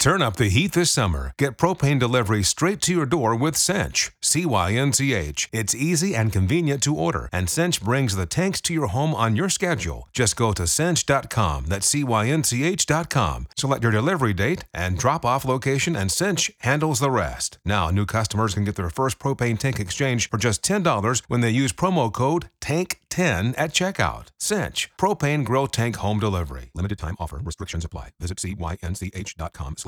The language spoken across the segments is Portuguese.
Turn up the heat this summer. Get propane delivery straight to your door with Cinch. C Y N C H. It's easy and convenient to order, and Cinch brings the tanks to your home on your schedule. Just go to cinch.com, that's C Y N C H.com. Select your delivery date and drop off location, and Cinch handles the rest. Now, new customers can get their first propane tank exchange for just $10 when they use promo code TANK10 at checkout. Cinch. Propane Grow Tank Home Delivery. Limited time offer. Restrictions apply. Visit cynch.com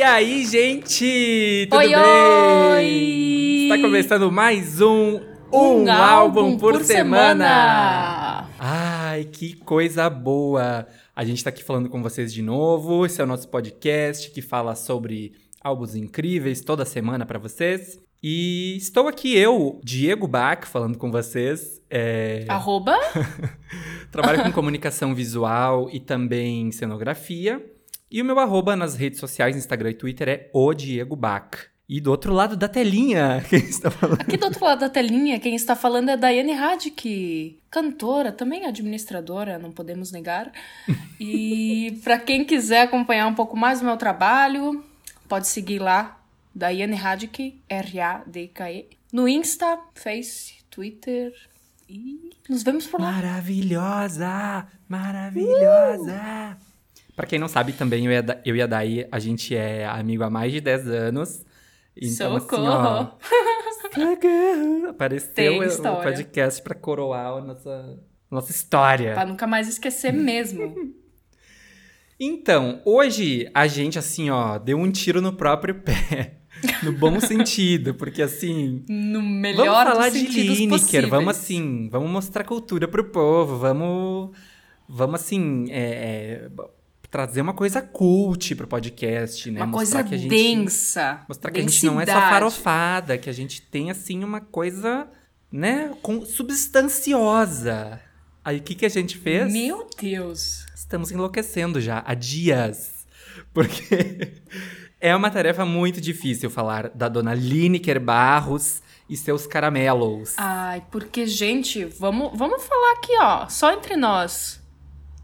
E aí, gente? Tudo Oi, bem? oi! Está começando mais um Um, Um álbum, álbum por, por semana. semana. Ai, que coisa boa! A gente tá aqui falando com vocês de novo. Esse é o nosso podcast que fala sobre álbuns incríveis toda semana pra vocês. E estou aqui eu, Diego Bach, falando com vocês. É... Arroba? Trabalho com comunicação visual e também cenografia. E o meu arroba nas redes sociais, Instagram e Twitter é o Diego Bach. E do outro lado da telinha, quem está falando? Aqui do outro lado da telinha, quem está falando é Daiane Radic, cantora, também administradora, não podemos negar. E para quem quiser acompanhar um pouco mais do meu trabalho, pode seguir lá, Daiane Radic, R-A-D-K-E, no Insta, Face, Twitter e nos vemos por lá. Maravilhosa! Maravilhosa! Pra quem não sabe, também eu e, a, eu e a Daí, a gente é amigo há mais de 10 anos. Então, Socorro! assim, ó. Apareceu o- podcast pra coroar a nossa, nossa história. Pra nunca mais esquecer mesmo. Então, hoje a gente, assim, ó, deu um tiro no próprio pé. No bom sentido, porque assim. No melhor vamos falar de Lineker, possíveis. vamos assim, vamos mostrar cultura pro povo, vamos. Vamos assim. é, é, trazer uma coisa cult pro podcast, né? Uma Mostrar coisa que a gente, densa. Mostrar que a gente não é só densidade. farofada, que a gente tem, assim, uma coisa, né, com, substanciosa. Aí o que, que a gente fez? Meu Deus. Estamos enlouquecendo já há dias. Porque é uma tarefa muito difícil falar da dona Lineker Barros e seus caramelos. Ai, porque, gente, vamos, vamos falar aqui, ó, só entre nós.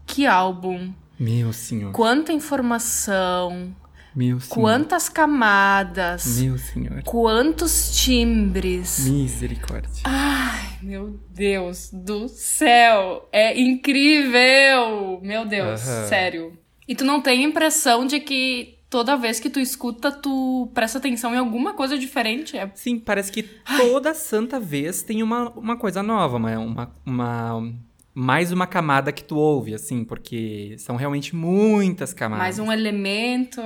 Que álbum, Meu senhor. quanta informação, Meu senhor. quantas camadas, Meu senhor. quantos timbres. Misericórdia. Ai, meu Deus do céu, é incrível! Meu Deus, Aham. sério. E tu não tem a impressão de que toda vez que tu escuta, tu presta atenção em alguma coisa diferente? É Sim, parece que toda santa vez tem uma, uma coisa nova, uma, uma, uma- mais uma camada que tu ouve, assim, porque são realmente muitas camadas. mais um elemento.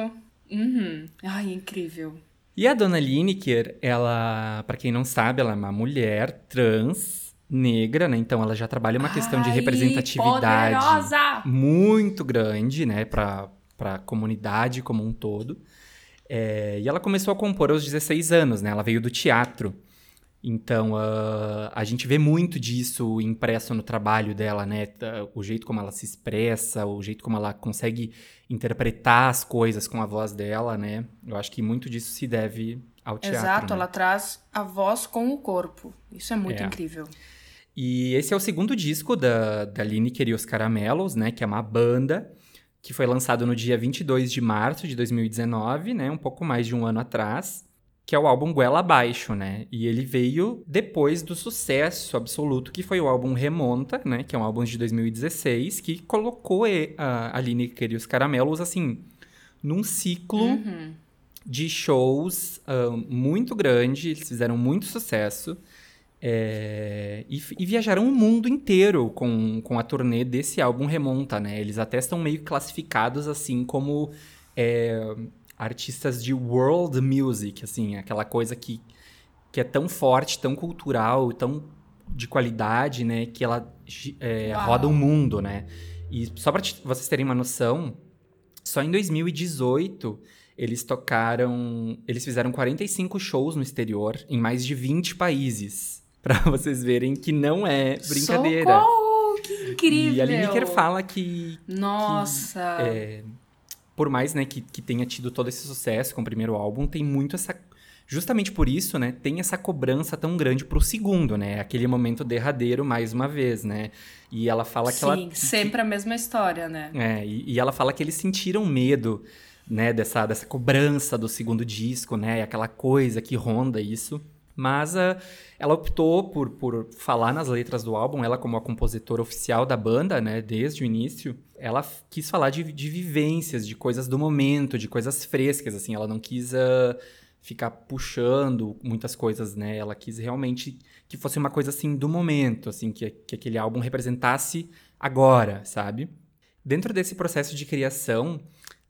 Uhum. Ai, incrível. E a dona Lineker, ela, pra quem não sabe, ela é uma mulher trans, negra, né? Então ela já trabalha uma questão de Ai, representatividade poderosa! muito grande, né, pra, pra comunidade como um todo. É, e ela começou a compor aos 16 anos, né? Ela veio do teatro. Então, ah, a gente vê muito disso impresso no trabalho dela, né? O jeito como ela se expressa, o jeito como ela consegue interpretar as coisas com a voz dela, né? Eu acho que muito disso se deve ao teatro. Exato, né? ela traz a voz com o corpo. Isso é muito É. incrível. E esse é o segundo disco da, da Lineker e os Caramelos, né? Que é uma banda que foi lançado no dia 22 de março de 2019, né? Um pouco mais de um ano atrás. Que é o álbum Goela Abaixo, né? E ele veio depois do sucesso absoluto que foi o álbum Remonta, né? Que é um álbum de 2016 que colocou a, Lineker e os Caramelos, assim, num ciclo Uhum. de shows ah, muito grande, eles fizeram muito sucesso. É, e, e, viajaram o mundo inteiro com, com a turnê desse álbum Remonta, né? Eles até estão meio classificados assim como é, artistas de world music, assim, aquela coisa que, que é tão forte, tão cultural, tão de qualidade, né? Que ela é, roda o mundo, né? E só para vocês terem uma noção, só em 2018 eles tocaram. Eles fizeram 45 shows no exterior, em mais de 20 países. para vocês verem que não é brincadeira. Socorro, que incrível! E a Lineker fala que. Nossa! Que, é, por mais né, que, que tenha tido todo esse sucesso com o primeiro álbum, tem muito essa. Justamente por isso, né, tem essa cobrança tão grande pro segundo, né? Aquele momento derradeiro, mais uma vez, né? E ela fala que Sim, ela. Sim, sempre que, a mesma história, né? É, e, e ela fala que eles sentiram medo, né, dessa, dessa cobrança do segundo disco, né? Aquela coisa que ronda isso. Mas uh, ela optou por, por falar nas letras do álbum, ela como a compositora oficial da banda, né, desde o início, ela quis falar de, de vivências, de coisas do momento, de coisas frescas, assim, ela não quis uh, ficar puxando muitas coisas, né, ela quis realmente que fosse uma coisa, assim, do momento, assim, que, que aquele álbum representasse agora, sabe? Dentro desse processo de criação,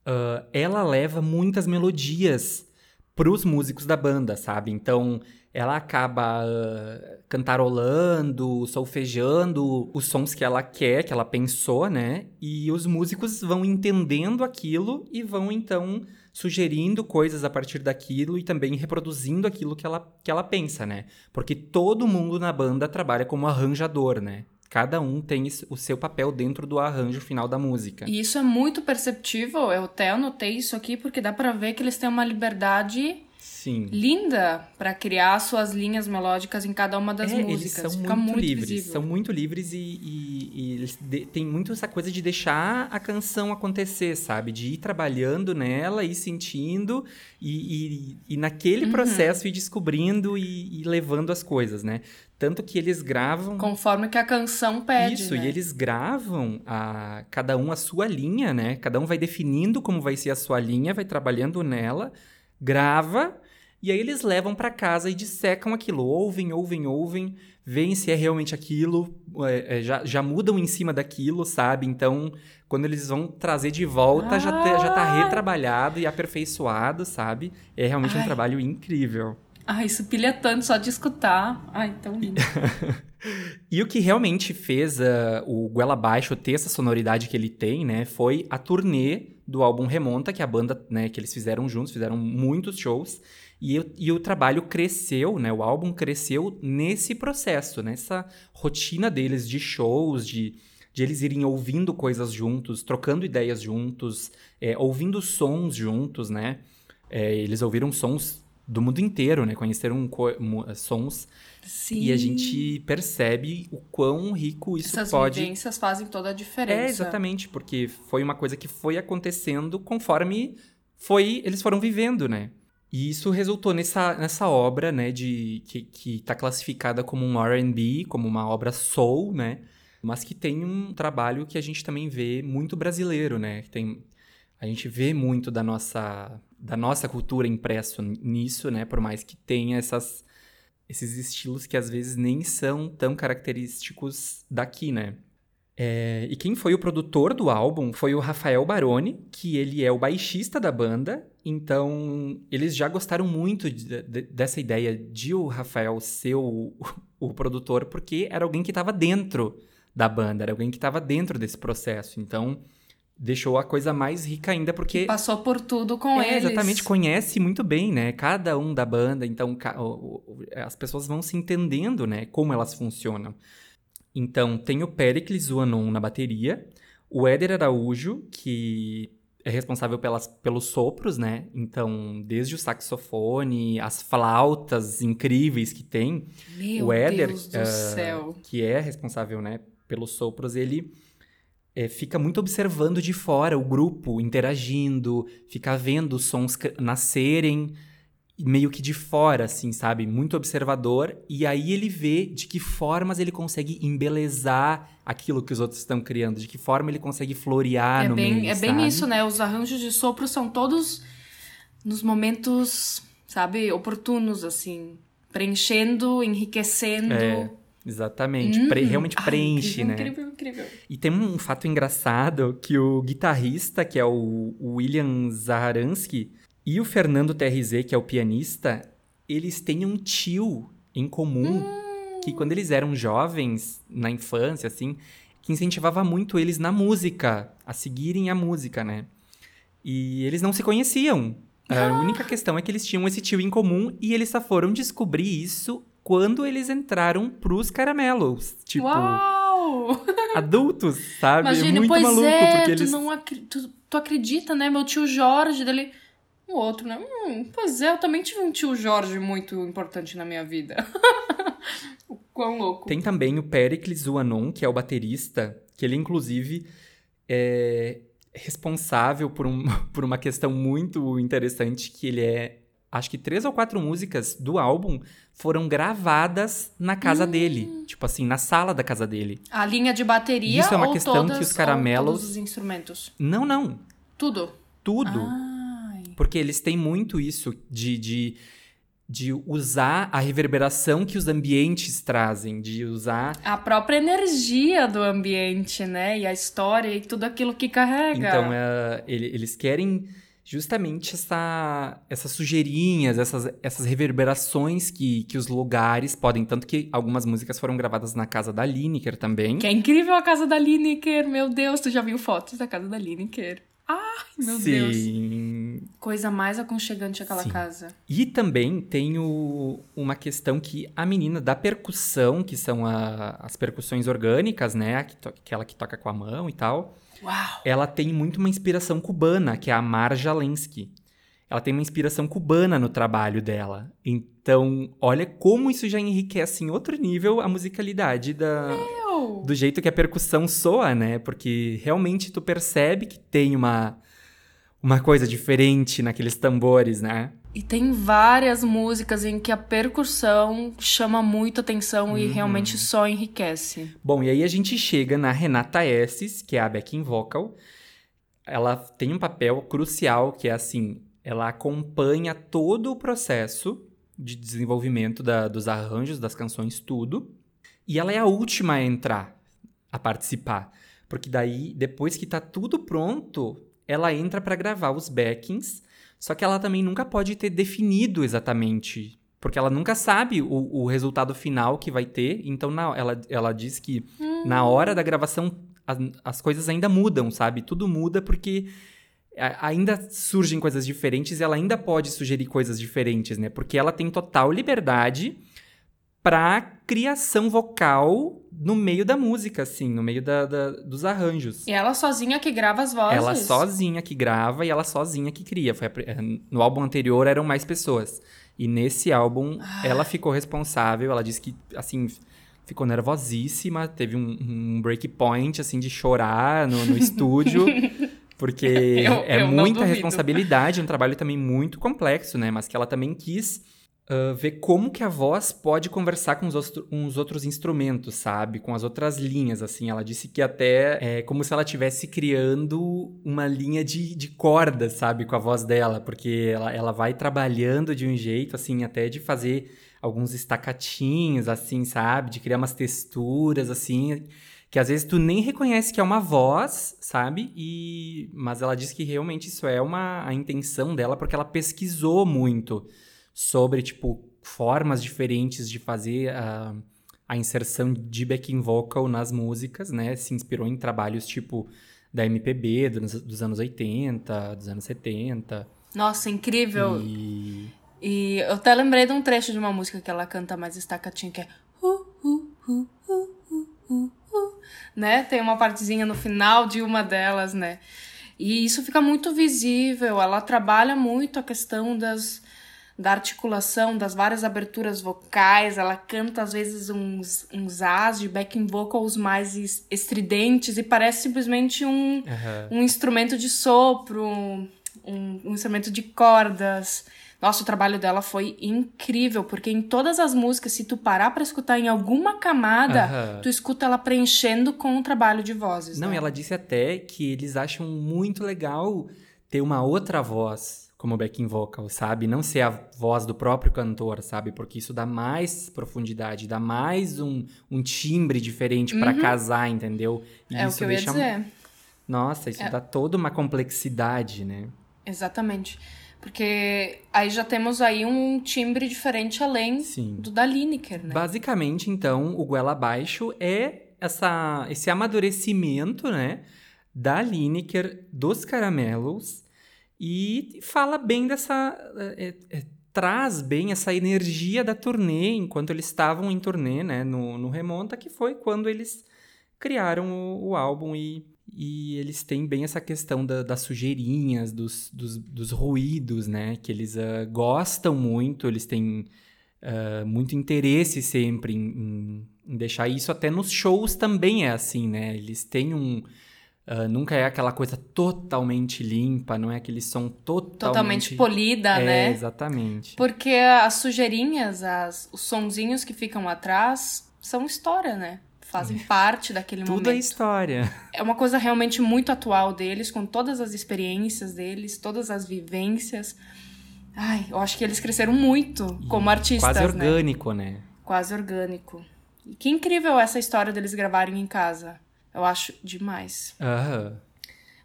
uh, ela leva muitas melodias para os músicos da banda, sabe? Então, ela acaba uh, cantarolando, solfejando os sons que ela quer, que ela pensou, né? E os músicos vão entendendo aquilo e vão então sugerindo coisas a partir daquilo e também reproduzindo aquilo que ela, que ela pensa, né? Porque todo mundo na banda trabalha como arranjador, né? Cada um tem o seu papel dentro do arranjo final da música. E isso é muito perceptível. Eu até anotei isso aqui porque dá para ver que eles têm uma liberdade Sim. linda para criar suas linhas melódicas em cada uma das é, músicas. Eles são Fica muito, muito livres, visível. são muito livres e, e, e eles de, tem muito essa coisa de deixar a canção acontecer, sabe? De ir trabalhando nela, ir sentindo e, e, e naquele Uhum. processo ir descobrindo e, levando as coisas, né? Tanto que eles gravam. Conforme que a canção pede. Isso, né? e eles gravam a, cada um a sua linha, né? Cada um vai definindo como vai ser a sua linha, vai trabalhando nela, grava, e aí eles levam para casa e dissecam aquilo. Ouvem, ouvem, ouvem, veem se é realmente aquilo, é, é, já, já mudam em cima daquilo, sabe? Então, quando eles vão trazer de volta, já, te, já tá Ai. retrabalhado e aperfeiçoado, sabe? É realmente um Ai. trabalho incrível. Ai, isso pilha tanto só de escutar. Ai, tão lindo. E o que realmente fez uh, o Goela Abaixo ter essa sonoridade que ele tem, né, foi a turnê do álbum Remonta, que a banda, né, que eles fizeram juntos, fizeram muitos shows, e, o- e o trabalho cresceu, né, o álbum cresceu nesse processo, nessa rotina deles de shows, de, de eles irem ouvindo coisas juntos, trocando ideias juntos, é, ouvindo sons juntos, né, É, eles ouviram sons do mundo inteiro, né, conheceram co- mu- sons Sim. e a gente percebe o quão rico isso Essas pode. vivências fazem toda a diferença. É, exatamente, porque foi uma coisa que foi acontecendo conforme foi eles foram vivendo, né? E isso resultou nessa, nessa obra, né, de que, que tá classificada como um R&B, como uma obra soul, né? Mas que tem um trabalho que a gente também vê muito brasileiro, né? Tem a gente vê muito da nossa da nossa cultura impresso nisso, né? Por mais que tenha essas esses estilos que às vezes nem são tão característicos daqui, né? É, e quem foi o produtor do álbum foi o Rafael Baroni, que ele é o baixista da banda. Então, eles já gostaram muito de- de- dessa ideia de o Rafael ser o, o produtor, porque era alguém que estava dentro da banda, era alguém que estava dentro desse processo. Então, deixou a coisa mais rica ainda, porque Passou por tudo com é, eles. exatamente, conhece muito bem, né? Cada um da banda, então as pessoas vão se entendendo, né? Como elas funcionam. Então, tem o Pericles Zuanon na bateria, o Éder Araújo, que é responsável pelas, pelos sopros, né? Então, desde o saxofone, as flautas incríveis que tem, Meu o Éder, céu. que é responsável, né, pelos sopros, ele é, fica muito observando de fora o grupo interagindo, fica vendo os sons nascerem meio que de fora, assim, sabe? Muito observador. E aí ele vê de que formas ele consegue embelezar aquilo que os outros estão criando, de que forma ele consegue florear é no bem, meio, é bem sabe? isso, né? Os arranjos de sopro são todos nos momentos, sabe, oportunos, assim. preenchendo, enriquecendo. É, exatamente. Pre- realmente Ai, preenche, incrível, né? Incrível, incrível. E tem um fato engraçado que o guitarrista, que é o o William Zaharansky, e o Fernando TRZ, que é o pianista, eles têm um tio em comum que quando eles eram jovens, na infância, assim, que incentivava muito eles na música, a seguirem a música, né? E eles não se conheciam. A única questão é que eles tinham esse tio em comum e eles só foram descobrir isso quando eles entraram pros caramelos. Tipo, Uau! adultos, sabe? Imagina, Muito pois maluco, é, porque tu eles. não acri- tu, tu acredita, né? Meu tio Jorge, dele. O outro, né? Hum, pois é, eu também tive um tio Jorge muito importante na minha vida. o quão louco. Tem também o Pericles Uanon, que é o baterista, que ele, inclusive, é responsável por, um, por uma questão muito interessante, que ele é... Acho que três ou quatro músicas do álbum foram gravadas na casa Hum. dele. Tipo assim, na sala da casa dele. A linha de bateria Isso é uma ou questão todas, que os caramelos- todos os instrumentos? Não, não. Tudo. Tudo. Porque eles têm muito isso de, de, de usar a reverberação que os ambientes trazem, de usar A própria energia do ambiente, né? E a história e tudo aquilo que carrega. Então, é, ele- eles querem justamente essa, essas sujeirinhas, essas, essas reverberações que, que os lugares podem. Tanto que algumas músicas foram gravadas na casa da Lineker também. Que é incrível a casa da Lineker, meu Deus, tu já viu fotos da casa da Lineker? Ai, meu Deus. Sim. Coisa mais aconchegante aquela Sim. casa. E também tem o- uma questão que a menina da percussão, que são a- as percussões orgânicas, né? que Aquela que toca com a mão e tal. Uau! ela tem muito uma inspiração cubana, que é a Marja Lensky. Ela tem uma inspiração cubana no trabalho dela. Então, olha como isso já enriquece em outro nível a musicalidade da, Do jeito que a percussão soa, né? Porque realmente tu percebe que tem uma, uma coisa diferente naqueles tambores, né? E tem várias músicas em que a percussão chama muito atenção e Uhum. realmente só enriquece. Bom, e aí a gente chega na Renata Esses, que é a backing vocal. Ela tem um papel crucial, que é assim, ela acompanha todo o processo de desenvolvimento da- dos arranjos, das canções, tudo. E ela é a última a entrar, a participar. Porque daí, depois que tá tudo pronto, ela entra pra gravar os backings. Só que ela também nunca pode ter definido exatamente. Porque ela nunca sabe o, o resultado final que vai ter. Então, na- ela, ela diz que na hora da gravação as, as coisas ainda mudam, sabe? Tudo muda porque a- ainda surgem coisas diferentes e ela ainda pode sugerir coisas diferentes, né? Porque ela tem total liberdade pra criação vocal no meio da música, assim, no meio da- da- dos arranjos. E ela sozinha que grava as vozes. Ela sozinha que grava e ela sozinha que cria. Foi a eh, no álbum anterior eram mais pessoas. E nesse álbum Ah. ela ficou responsável. Ela disse que, assim, ficou nervosíssima. Teve um, um break point, assim, de chorar no, no estúdio. Porque Eu- é eu muita responsabilidade, é um trabalho também muito complexo, né? Mas que ela também quis ver como que a voz pode conversar com os, os outros instrumentos, sabe? Com as outras linhas, assim. Ela disse que até é como se ela estivesse criando uma linha de, de sabe? Com a voz dela, porque ela, ela vai trabalhando de um jeito, assim, até de fazer alguns estacatinhos, assim, sabe? De criar umas texturas, assim, que às vezes tu nem reconhece que é uma voz, sabe? E mas ela diz que realmente isso é uma a intenção dela porque ela pesquisou muito sobre tipo formas diferentes de fazer a, a inserção de backing vocal nas músicas, né? Se inspirou em trabalhos tipo da MPB dos, dos anos 80, dos anos 70. Nossa, incrível. E E eu até lembrei de um trecho de uma música que ela canta mais estacatinho, que é. Uh, uh, uh, né? Tem uma partezinha no final de uma delas, né? E isso fica muito visível. Ela trabalha muito a questão das, da articulação, das várias aberturas vocais. Ela canta, às vezes, uns, uns as de backing vocals mais es- estridentes e parece simplesmente um, Aham. um instrumento de sopro, um, um instrumento de cordas. Nossa, o trabalho dela foi incrível, porque em todas as músicas, se tu parar pra escutar em alguma camada, Aham. tu escuta ela preenchendo com o trabalho de vozes. Não, né? e ela disse até que eles acham muito legal ter uma outra voz como backing vocal, sabe? Não ser a voz do próprio cantor, sabe? Porque isso dá mais profundidade, dá mais um, um timbre diferente para casar, entendeu? E é o isso que eu ia dizer. Nossa, isso É. dá toda uma complexidade, né? Exatamente. Porque aí já temos aí um timbre diferente além Sim. do da Lineker, né? Basicamente, então, o Goela Abaixo é essa, esse amadurecimento, né, da Lineker, dos caramelos, e fala bem dessa... é, é, traz bem essa energia da turnê, enquanto eles estavam em turnê, né, no, no Remonta, que foi quando eles criaram o, o álbum e, e eles têm bem essa questão da- das sujeirinhas, dos, dos, dos ruídos, né, que eles ah, gostam muito, eles têm ah, muito interesse sempre em, em- em deixar isso. Até nos shows também é assim, né? Eles têm um. Ah, nunca é aquela coisa totalmente limpa, não é aquele som totalmente. Totalmente polida, é, né? Exatamente. Porque as sujeirinhas, as, os sonzinhos que ficam atrás são história, né? Fazem parte daquele Tudo momento. é história. É uma coisa realmente muito atual deles, com todas as experiências deles, todas as vivências. Ai, eu acho que eles cresceram muito como artistas, Quase né? orgânico, né? Quase orgânico. E que incrível essa história deles gravarem em casa. Eu acho demais. Aham.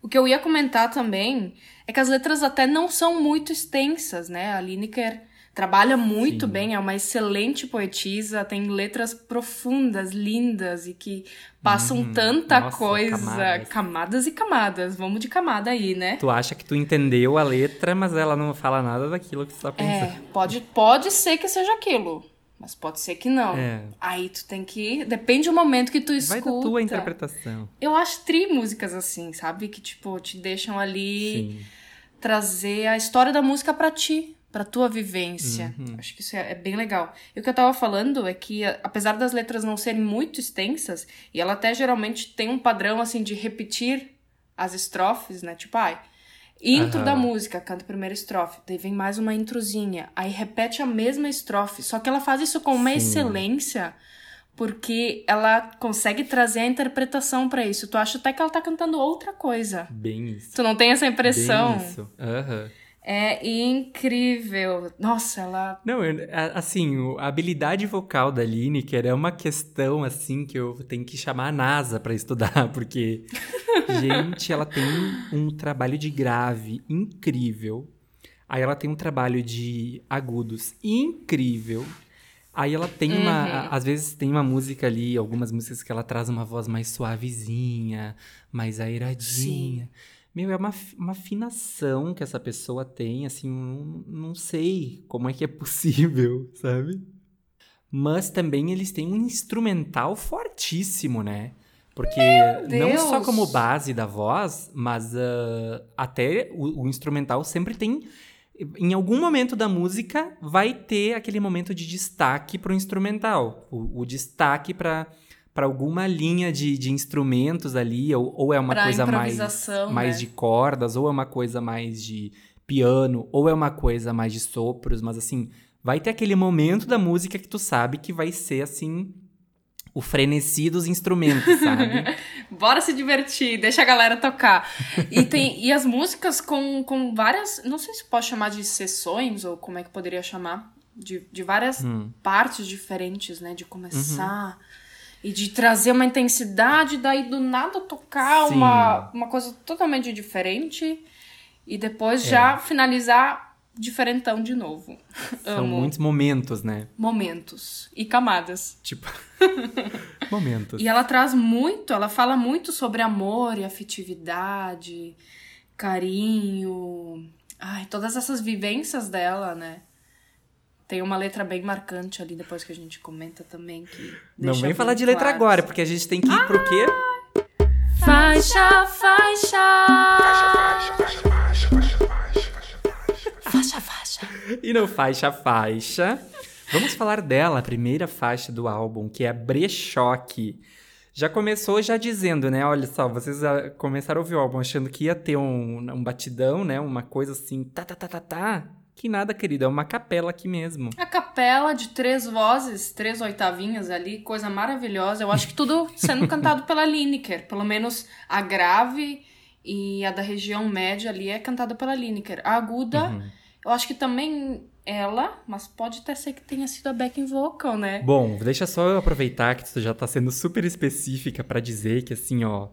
O que eu ia comentar também é que as letras até não são muito extensas, né? A Lineker trabalha muito Sim. bem, é uma excelente poetisa, tem letras profundas, lindas e que passam Uhum. tanta Nossa, coisa. camadas. camadas e camadas. Vamos de camada aí, né? Tu acha que tu entendeu a letra, mas ela não fala nada daquilo que tu tá pensando. É, pode, pode ser que seja aquilo, mas pode ser que não. É. Aí tu tem que. Depende do momento que tu escuta. Vai da tua interpretação. Eu acho tri músicas assim, sabe? Que, tipo, te deixam ali Sim. trazer a história da música pra ti, pra tua vivência. Uhum. Acho que isso é, é bem legal. E o que eu tava falando é que, apesar das letras não serem muito extensas, e ela até geralmente tem um padrão, assim, de repetir as estrofes, né? Tipo, ai. Intro Aham. da música, canta a primeira estrofe, daí vem mais uma introzinha, aí repete a mesma estrofe, só que ela faz isso com uma Sim. excelência, porque ela consegue trazer a interpretação pra isso. Tu acha até que ela tá cantando outra coisa. Bem isso. Tu não tem essa impressão? Bem isso. Aham. É incrível. Nossa, ela. Não, eu- assim, a habilidade vocal da Lineker é uma questão, assim, que eu tenho que chamar a NASA pra estudar, porque, gente, ela tem um trabalho de grave incrível. Aí ela tem um trabalho de agudos incrível. Aí ela tem uma. a- Às vezes tem uma música ali, algumas músicas que ela traz uma voz mais suavezinha, mais aeradinha. Meu, é uma, uma afinação que essa pessoa tem, assim, não, não sei como é que é possível, sabe? Mas também eles têm um instrumental fortíssimo, né? Porque não só como base da voz, mas ah, até o, o instrumental sempre tem. Em algum momento da música vai ter aquele momento de destaque instrumental. O, o destaque para para alguma linha de, de instrumentos ali, ou, ou é uma Pra coisa mais, improvisação, mais né? de cordas, ou é uma coisa mais de piano, ou é uma coisa mais de sopros, mas assim, vai ter aquele momento da música que tu sabe que vai ser assim o frenesi dos instrumentos, sabe? Bora se divertir, deixa a galera tocar. E tem e as músicas com, com várias. Não sei se pode chamar de sessões, ou como é que poderia chamar. De, de várias Hum. partes diferentes, né? De começar. E de trazer uma intensidade, daí do nada tocar Sim. uma, uma coisa totalmente diferente. E depois É. já finalizar diferentão de novo. São Amo. muitos momentos, né? Momentos e camadas. Tipo, momentos. E ela traz muito, ela fala muito sobre amor e afetividade, carinho. Ai, todas essas vivências dela, né? Tem uma letra bem marcante ali depois que a gente comenta também que Não vem falar de letra claro. agora, porque a gente tem que ir pro quê? Faixa, faixa. Faixa, faixa. E no faixa faixa, vamos falar dela, a primeira faixa do álbum, que é Brechoque. Já começou já dizendo, né? Olha só, vocês começaram a ouvir o álbum achando que ia ter um, um batidão, né? Uma coisa assim, tá, tá, tá, tá, tá. Que nada, querido, é uma capela aqui mesmo. A capela de três vozes, três oitavinhas ali, coisa maravilhosa. Eu acho que tudo sendo cantado pela Lineker. Pelo menos a grave E a da região média ali é cantada pela Lineker. A aguda, Uhum. eu acho que também ela, mas pode até ser que tenha sido a backing vocal, né? Bom, deixa só eu aproveitar que tu já tá sendo super específica pra dizer que assim, ó.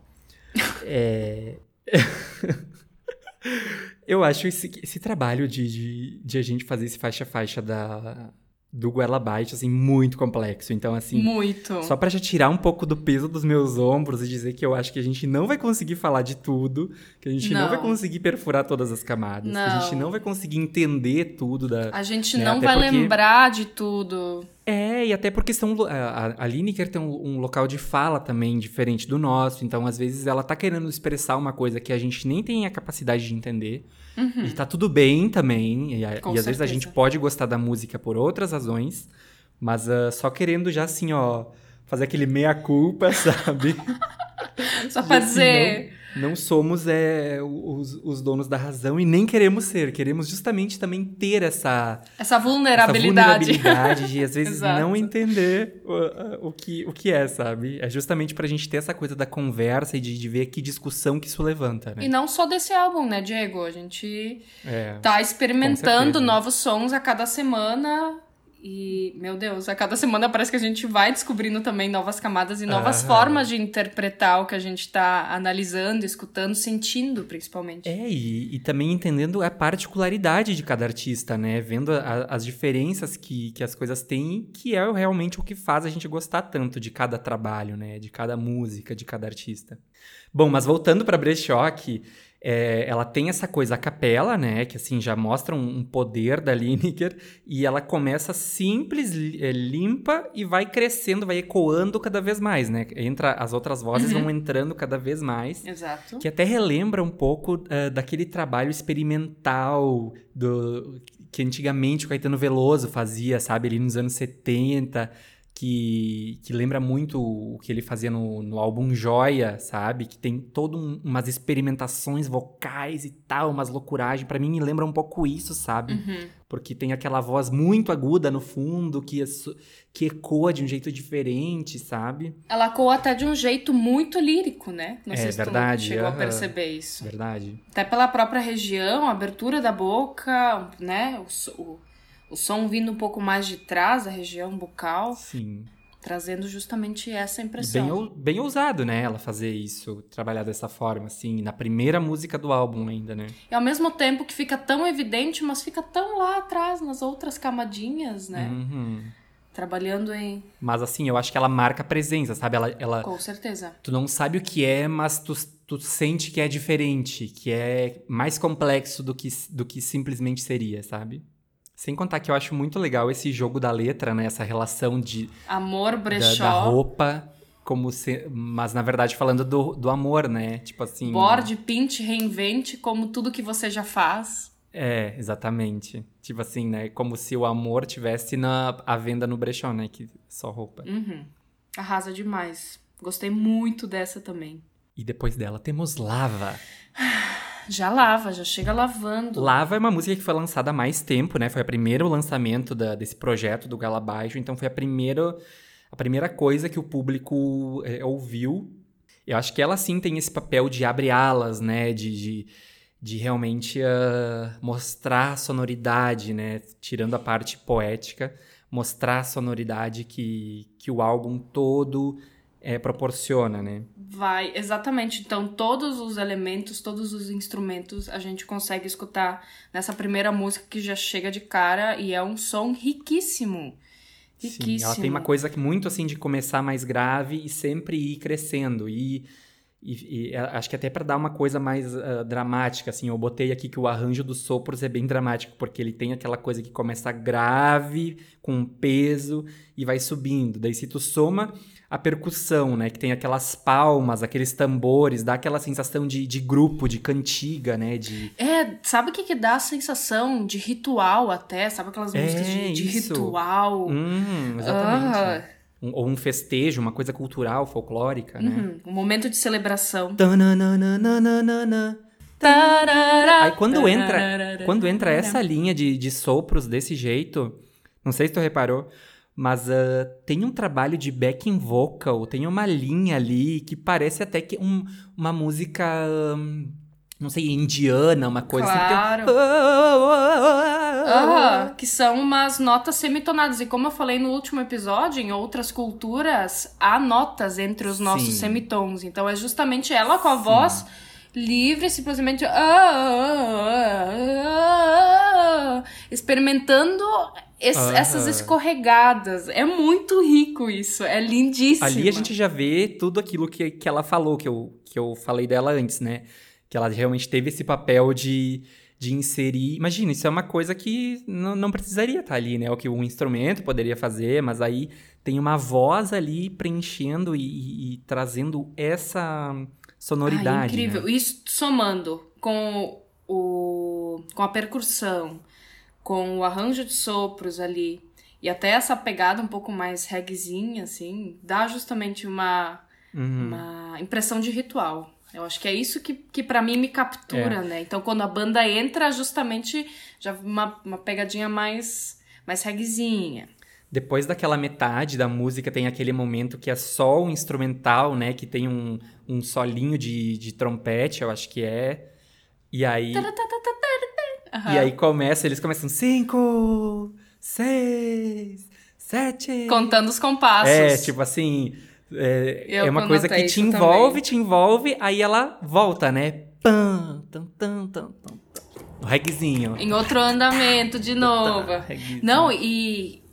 é... eu acho esse, esse trabalho de, de, de a gente fazer esse faixa-faixa da, do Goela Abaixo, assim, muito complexo. Então, assim. Muito. Só pra já tirar um pouco do peso dos meus ombros e dizer que eu acho que a gente não vai conseguir falar de tudo, que a gente não, Não. vai conseguir perfurar todas as camadas, que a gente Não. não vai conseguir entender tudo da. A gente né, não vai porque- lembrar de tudo. É, e até porque são, a, a Lineker tem um, um local de fala também diferente do nosso, então às vezes ela tá querendo expressar uma coisa que a gente nem tem a capacidade de entender. E tá tudo bem também, e, a- Uhum. E às vezes a gente pode gostar da música por outras razões, mas ah, só querendo já assim, ó, fazer aquele meia-culpa, sabe? Só dizer. Não, somos é, os, os donos da razão e nem queremos ser. Queremos justamente também ter essa, Essa essa vulnerabilidade. vulnerabilidade de, às vezes, não entender o, o, que, o que é, sabe? É justamente pra gente ter essa coisa da conversa e de, de ver que discussão que isso levanta, né? E não só desse álbum, né, Diego? A gente É. tá experimentando novos sons a cada semana. E, meu Deus, a cada semana parece que a gente vai descobrindo também novas camadas e novas Aham. formas de interpretar o que a gente tá analisando, escutando, sentindo, principalmente. É, e, e também entendendo a particularidade de cada artista, né? Vendo a- as diferenças que, que as coisas têm, que é realmente o que faz a gente gostar tanto de cada trabalho, né? De cada música, de cada artista. Bom, mas voltando pra Brechok, é, ela tem essa coisa a capela, né? Que assim já mostra um, um poder da Lineker e ela começa simples, é, limpa e vai crescendo, vai ecoando cada vez mais, né? Entra as outras vozes vão entrando cada vez mais. Exato. Que até relembra um pouco ah, daquele trabalho experimental do que antigamente o Caetano Veloso fazia, sabe? Ali nos anos 70, que, que lembra muito o que ele fazia no, no álbum Joia, sabe? Que tem todo um- umas experimentações vocais e tal, umas loucuragens. Pra mim me lembra um pouco isso, sabe? Uhum. Porque tem aquela voz muito aguda no fundo, que, que ecoa de um jeito diferente, sabe? Ela coa até de um jeito muito lírico, né? Não É sei se verdade, chegou a aham. perceber isso. Verdade. Até pela própria região, a abertura da boca, né? O, o, o som vindo um pouco mais de trás da região bucal, Sim. trazendo justamente essa impressão. Bem, bem ousado, né? Ela fazer isso, trabalhar dessa forma, assim, na primeira música do álbum ainda, né? E ao mesmo tempo que fica tão evidente, mas fica tão lá atrás, nas outras camadinhas, né? Uhum. Trabalhando em. Mas assim, eu acho que ela marca presença, sabe? Ela, ela, Com certeza. tu não sabe o que é, mas tu, tu sente que é diferente, que é mais complexo do que, do que simplesmente seria, sabe? Sem contar que eu acho muito legal esse jogo da letra, né? Essa relação de, Amor da, brechó. da roupa, como se, mas na verdade falando do, do amor, né? Tipo assim. Borde, pinte, reinvente, como tudo que você já faz. É, exatamente. Tipo assim, né? Como se o amor tivesse na à venda no brechó, né? Que só roupa. Uhum. Arrasa demais. Gostei muito dessa também. E depois dela temos Lava. Já lava, já chega lavando. Lava é uma música que foi lançada há mais tempo, né? Foi o primeiro lançamento da- desse projeto do Gala Baixo, então foi a primeira, a primeira coisa que o público é, ouviu. Eu acho que ela sim tem esse papel de abre alas, né? De, de, de realmente ah, mostrar a sonoridade, né? Tirando a parte poética, mostrar a sonoridade que, que o álbum todo é, proporciona, né? Vai, exatamente. Então, todos os elementos, todos os instrumentos a gente consegue escutar nessa primeira música que já chega de cara e é um som riquíssimo. Riquíssimo. Sim, ela tem uma coisa que muito assim de começar mais grave e sempre ir crescendo. E, e- e acho que até para dar uma coisa mais ah, dramática, assim, eu botei aqui que o arranjo dos sopros é bem dramático, porque ele tem aquela coisa que começa grave, com peso, e vai subindo. Daí se tu soma a percussão, né, que tem aquelas palmas, aqueles tambores, dá aquela sensação de, de grupo, de cantiga, né, de... É, sabe o que, que dá a sensação de ritual até? Sabe aquelas É, músicas de, de isso. ritual? Hum, exatamente. Ah, Um- ou um festejo, uma coisa cultural, folclórica, né? uhum, um momento de celebração. Tananana. Aí quando entra, quando entra essa linha de, de sopros desse jeito, não sei se tu reparou, mas ah, tem um trabalho de backing vocal, tem uma linha ali que parece até que um- uma música hum, não sei, indiana, uma coisa Claro. assim. Eu... Aham, que são umas notas semitonadas. E como eu falei no último episódio, em outras culturas, há notas entre os nossos Sim. semitons. Então é justamente ela com a voz livre, simplesmente. ah, ah, ah, ah, experimentando es- essas escorregadas. É muito rico isso. É lindíssimo. Ali a gente já vê tudo aquilo que, que ela falou, que eu, que eu falei dela antes, né? Que ela realmente teve esse papel de, de inserir. Imagina, isso é uma coisa que não, não precisaria estar ali, né? O que um instrumento poderia fazer, mas aí tem uma voz ali preenchendo e, e- e trazendo essa sonoridade. Ai, incrível. né? Isso somando com o com a percussão, com o arranjo de sopros ali e até essa pegada um pouco mais reggaezinha assim, dá justamente uma Uhum. uma impressão de ritual. Eu acho que é isso que, que para mim me captura, É. né? Então quando a banda entra, justamente já uma, uma pegadinha mais mais reggaezinha. Depois daquela metade da música tem aquele momento que é só o instrumental, né? Que tem um, um solinho de, de trompete, eu acho que é. E aí. Aham. E aí começa, eles começam cinco, seis, sete. contando os compassos. É, tipo assim. É, é uma coisa que te envolve, também. te envolve, aí ela volta, né? Pam, tam, tam, tam, tam. O regzinho. Em outro andamento de novo. Regzinho. Não, e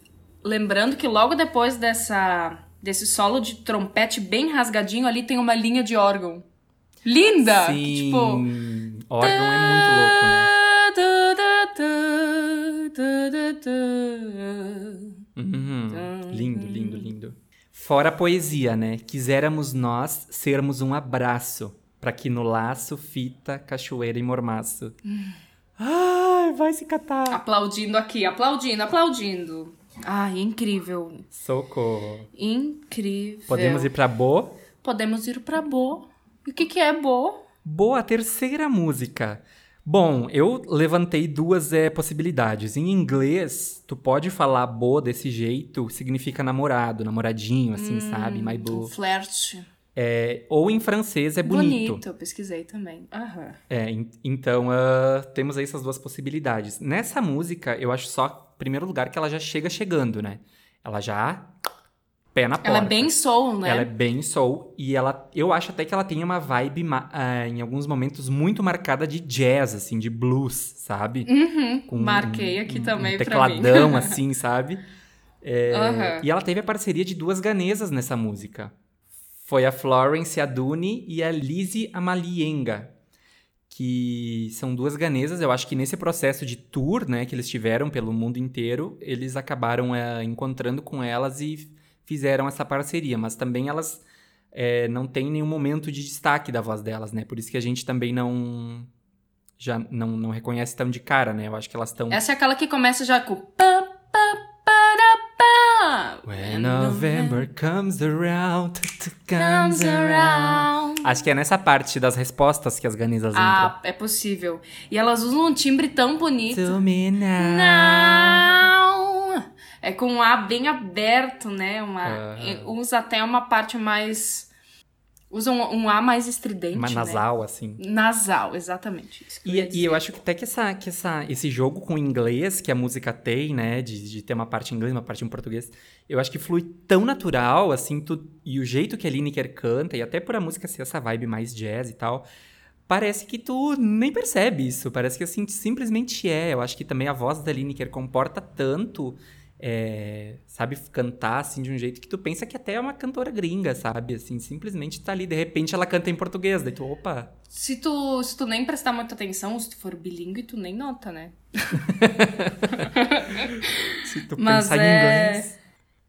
lembrando que logo depois dessa desse solo de trompete bem rasgadinho, ali tem uma linha de órgão. Linda! Sim. Tipo. órgão é muito louco, né? Uhum. Lindo, lindo, lindo. Fora a poesia, né? Quiséramos nós sermos um abraço, pra que no laço, fita, cachoeira e mormaço. Ai, vai se catar. Aplaudindo aqui, aplaudindo, aplaudindo. Ai, incrível. Socorro. Incrível. Podemos ir pra Bo? Podemos ir pra Bo. E o que, que é Bo? Boa, a terceira música. Bom, eu levantei duas é, possibilidades. Em inglês, tu pode falar bo desse jeito, significa namorado, namoradinho, assim, sabe? My bo. flerte. É, ou em francês é bonito. eu pesquisei também. Aham. É, en- então ah, temos aí essas duas possibilidades. Nessa música, eu acho só, em primeiro lugar, que ela já chega chegando, né? Ela já. Pé na porta. Ela é bem soul, né? Ela é bem soul e ela, eu acho até que ela tem uma vibe ah, em alguns momentos muito marcada de jazz, assim, de blues, sabe? Uhum. Com Marquei aqui um, também um tecladão, assim, sabe? É, Aham. E ela teve a parceria de duas ganesas nessa música. Foi a Florence Aduni e a Lizzie Amalienga, que são duas ganesas. Eu acho que nesse processo de tour, né, que eles tiveram pelo mundo inteiro, eles acabaram é, encontrando com elas e fizeram essa parceria. Mas também elas é, não têm nenhum momento de destaque da voz delas, né? Por isso que a gente também não já não, não reconhece tão de cara, né? Eu acho que elas estão Essa é aquela que começa já com. When November comes around, comes around. Acho que é nessa parte das respostas que as ganisas entram. Ah, é possível. E elas usam um timbre tão bonito. To me now. Não! É com um A bem aberto, né? Uma, e Usa até uma parte mais. Usa um, um A mais estridente. Uma né? nasal, assim. Nasal, exatamente. Que eu E, e eu acho que até que, essa, que essa, esse jogo com o inglês que a música tem, né? De, de ter uma parte em inglês, uma parte em português, eu acho que flui tão natural, assim, tu, e o jeito que a Lineker canta, e até por a música ser essa vibe mais jazz e tal, parece que tu nem percebe isso. Parece que assim, simplesmente é. Eu acho que também a voz da Lineker comporta tanto. É, sabe, cantar assim de um jeito que tu pensa que até é uma cantora gringa, sabe? Assim, simplesmente tá ali, de repente ela canta em português, daí tu, opa, Se tu, se tu nem prestar muita atenção, se tu for bilíngue, tu nem nota, né? se tu Mas pensar em é- inglês.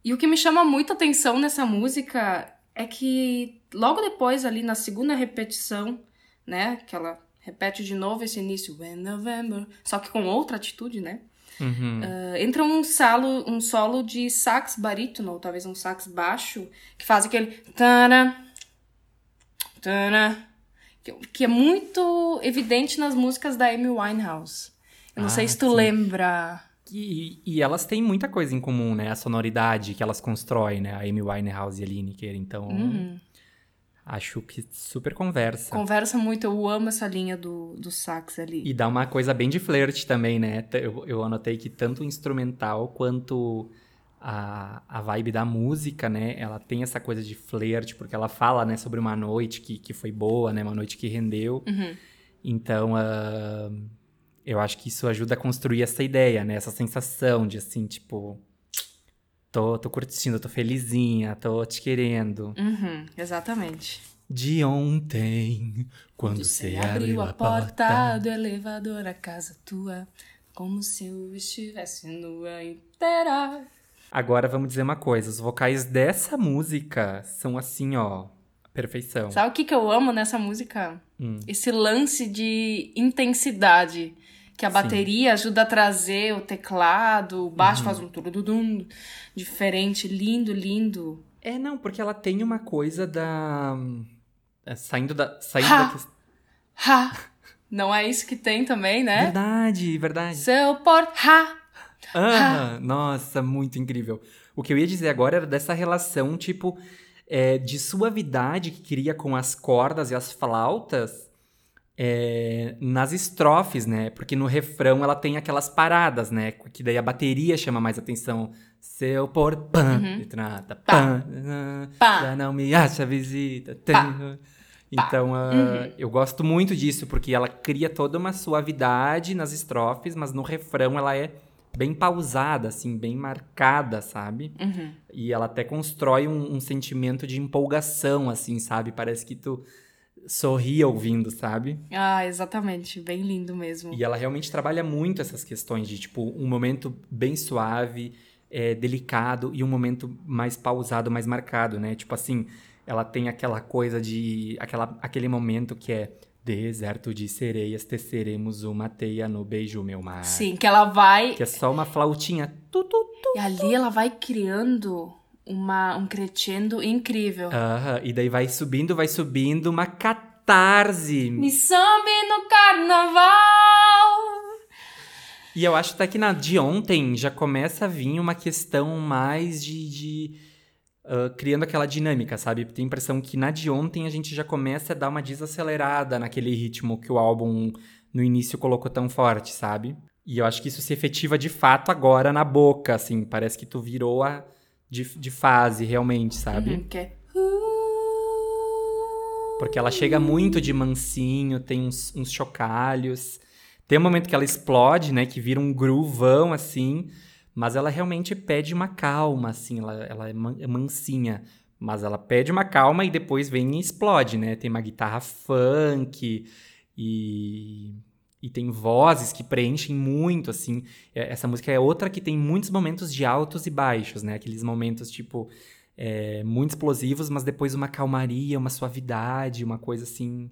E o que me chama muita atenção nessa música é que logo depois, ali na segunda repetição, né? Que ela repete de novo esse início, When November, só que com outra atitude, né? Uhum. Ah, entra um solo, um solo de sax barítono, ou talvez um sax baixo, que faz aquele tana, tana, que, que é muito evidente nas músicas da Amy Winehouse. Eu não Ah, sei se tu sim. lembra. E, e elas têm muita coisa em comum, né? A sonoridade que elas constroem, né? A Amy Winehouse e a Lineker. Então, Uhum. Acho que super conversa. Conversa muito, eu amo essa linha do, do sax ali. E dá uma coisa bem de flerte também, né? Eu, eu anotei que tanto o instrumental quanto a, a vibe da música, né? Ela tem essa coisa de flerte, porque ela fala, né, sobre uma noite que, que foi boa, né? Uma noite que rendeu. Uhum. Então, uh, eu acho que isso ajuda a construir essa ideia, né? Essa sensação de, assim, tipo... Tô, tô curtindo, tô felizinha, tô te querendo. Uhum, exatamente. De ontem, quando você abriu a porta do elevador à casa tua, como se eu estivesse nua inteira. Agora vamos dizer uma coisa: os vocais dessa música são assim, ó, perfeição. Sabe o que, que eu amo nessa música? Hum. Esse lance de intensidade. Que a Sim. bateria ajuda a trazer o teclado, o baixo Uhum. faz um turududum diferente, lindo, lindo. É, não, porque ela tem uma coisa da. é, saindo da. Saindo Ha! da. Ha! Não é isso que tem também, né? Verdade, verdade. Seu por ha! Ah, nossa, muito incrível. O que eu ia dizer agora era dessa relação, tipo, é, de suavidade que cria com as cordas e as flautas é, nas estrofes, né? Porque no refrão ela tem aquelas paradas, né? Que daí a bateria chama mais atenção. Seu por pan, me trata pan, Pá. já não me acha visita. tenho- Então, ah, eu gosto muito disso, porque ela cria toda uma suavidade nas estrofes, mas no refrão ela é bem pausada, assim, bem marcada, sabe? Uhum. E ela até constrói um, um sentimento de empolgação, assim, sabe? Parece que tu sorri ouvindo, sabe? Ah, exatamente. Bem lindo mesmo. E ela realmente trabalha muito essas questões de, tipo, um momento bem suave, é, delicado e um momento mais pausado, mais marcado, né? Tipo assim, ela tem aquela coisa de. Aquela, aquele momento que é. Deserto de sereias, teceremos uma teia no beijo, meu mar. Sim, que ela vai. Que é só uma flautinha. Tu, tu, tu. E ali ela vai criando uma, um crescendo incrível. Aham, e daí vai subindo, vai subindo, uma catarse. Me sobe no carnaval. E eu acho até que na de ontem já começa a vir uma questão mais de. de, ah, criando aquela dinâmica, sabe? Tem a impressão que na de ontem a gente já começa a dar uma desacelerada naquele ritmo que o álbum no início colocou tão forte, sabe? E eu acho que isso se efetiva de fato agora na boca, assim. Parece que tu virou a de, de fase, realmente, sabe? Uhum, que é... Porque ela chega muito de mansinho, tem uns, uns chocalhos. Tem um momento que ela explode, né? Que vira um groovão, assim. Mas ela realmente pede uma calma, assim. Ela, ela é man- é mansinha. Mas ela pede uma calma e depois vem e explode, né? Tem uma guitarra funk e... E tem vozes que preenchem muito, assim. É- Essa música é outra que tem muitos momentos de altos e baixos, né? Aqueles momentos, tipo é, muito explosivos, mas depois uma calmaria, uma suavidade, uma coisa assim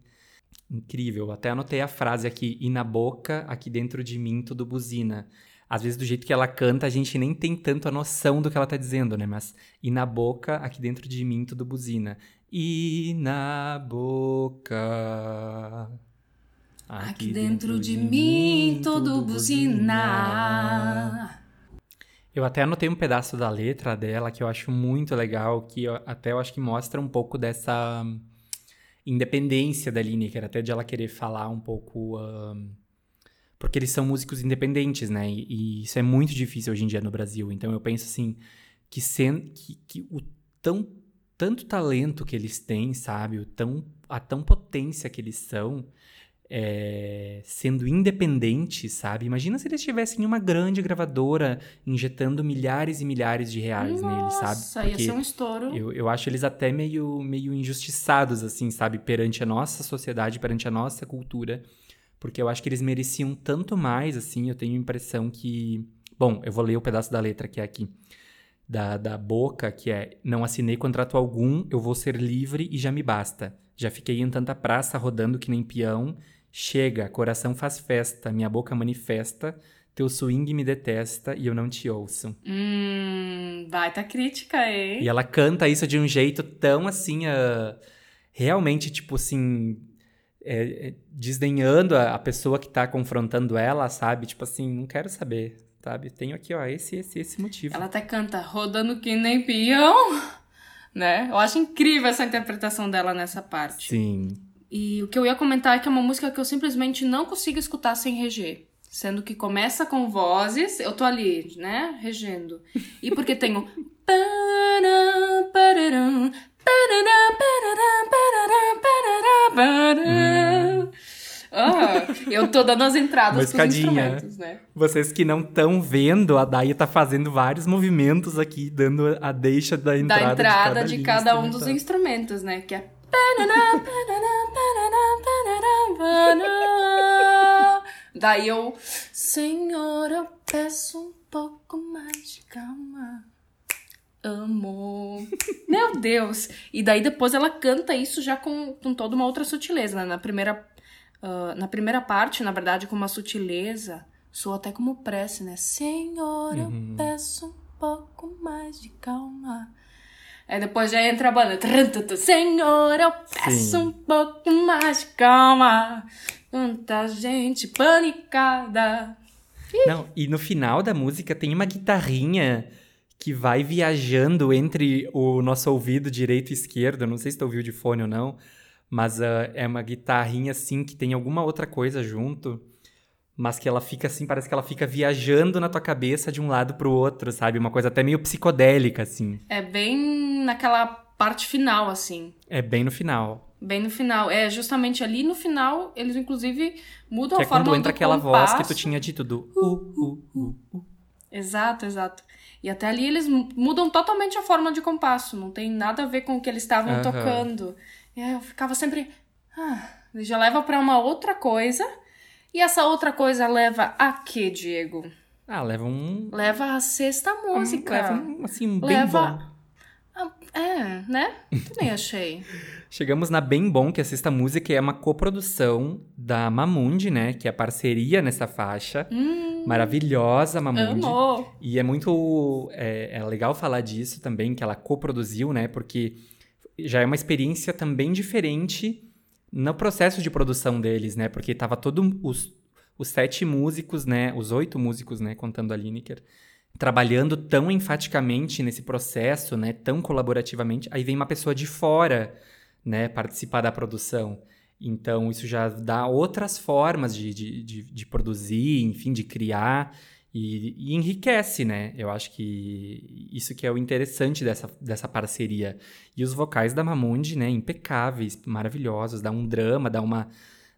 incrível. Até anotei a frase aqui, e na boca, aqui dentro de mim, tudo buzina. Às vezes, do jeito que ela canta, a gente nem tem tanto a noção do que ela tá dizendo, né? Mas, e na boca, aqui dentro de mim, tudo buzina. E na boca. Aqui dentro de mim tudo buzina. Eu até anotei um pedaço da letra dela que eu acho muito legal, que eu- até eu acho que mostra um pouco dessa independência da Lineker, até de ela querer falar um pouco. hum, porque eles são músicos independentes, né? E, e isso é muito difícil hoje em dia no Brasil. Então eu penso assim, que, sen, que, que o tão, tanto talento que eles têm, sabe? O tão, a tão potência que eles são, é, sendo independentes, sabe? Imagina se eles tivessem uma grande gravadora injetando milhares e milhares de reais neles, sabe? Nossa, ia ser um estouro. eu, eu acho eles até meio, meio injustiçados, assim, sabe? Perante a nossa sociedade, perante a nossa cultura. Porque eu acho que eles mereciam tanto mais, assim. Eu tenho a impressão que. Bom, eu vou ler o pedaço da letra que é aqui. Da, da boca, que é: Não assinei contrato algum, eu vou ser livre e já me basta. Já fiquei em tanta praça rodando que nem peão. Chega, coração faz festa, minha boca manifesta. Teu swing me detesta e eu não te ouço. Hum, baita crítica, hein? E ela canta isso de um jeito tão assim, ah, realmente, tipo assim, é, é, desdenhando a, a pessoa que tá confrontando ela, sabe? Tipo assim, não quero saber, sabe? Tenho aqui, ó, esse, esse, esse motivo. Ela até canta rodando que nem peão né? Eu acho incrível essa interpretação dela nessa parte. Sim. E o que eu ia comentar é que é uma música que eu simplesmente não consigo escutar sem reger. Sendo que começa com vozes, eu tô ali, né, regendo. E porque tem o. Ah, eu tô dando as entradas pros instrumentos, né? Vocês que não estão vendo, a Dai tá fazendo vários movimentos aqui, dando a deixa da entrada, da entrada de linha cada, um dos instrumentos, né? Que é. Daí eu. Senhor, eu peço um pouco mais de calma. Amor. Meu Deus! E daí depois ela canta isso já com, com toda uma outra sutileza, né? Na primeira, ah, na primeira parte, na verdade, com uma sutileza, soa até como prece, né? Senhor, eu peço um pouco mais de calma. Aí depois já entra a banda. Senhor, eu peço Sim. um pouco mais de calma. Tanta gente panicada. Não, e no final da música tem uma guitarrinha que vai viajando entre o nosso ouvido direito e esquerdo. Não sei se tu ouviu de fone ou não, mas ah, é uma guitarrinha assim que tem alguma outra coisa junto, mas que ela fica assim, parece que ela fica viajando na tua cabeça de um lado pro outro, sabe? Uma coisa até meio psicodélica assim. É bem naquela parte final, assim. É bem no final. Bem no final. É justamente ali no final, eles inclusive mudam Que a é forma quando entra aquela voz que tu compasso. tinha dito do uh, uh, uh, uh. Exato, exato. E até ali eles mu- mudam totalmente a forma de compasso. Não tem nada a ver com o que eles estavam tocando. E aí eu ficava sempre. Ah, já leva pra uma outra coisa. E essa outra coisa leva a quê, Diego? Ah, leva um. Leva a sexta música. Leva um, assim, bem Leva- bom. É, né? Também achei. Chegamos na Bem Bom, que é a sexta música é uma coprodução da Mamundi, né? Que é a parceria nessa faixa. Maravilhosa, Mamundi. Hum, Amor. E é muito é, é legal falar disso também, que ela coproduziu, né? Porque já é uma experiência também diferente no processo de produção deles, né? Porque tava todo os, os sete músicos, né? Os oito músicos, né? Contando a Lineker, trabalhando tão enfaticamente nesse processo, né? Tão colaborativamente. Aí vem uma pessoa de fora, né? Participar da produção. Então, isso já dá outras formas de, de, de, de produzir, enfim, de criar. E, e enriquece, né? Eu acho que isso que é o interessante dessa, dessa parceria. E os vocais da Mamundi, né? Impecáveis, maravilhosos. Dá um drama, dá uma,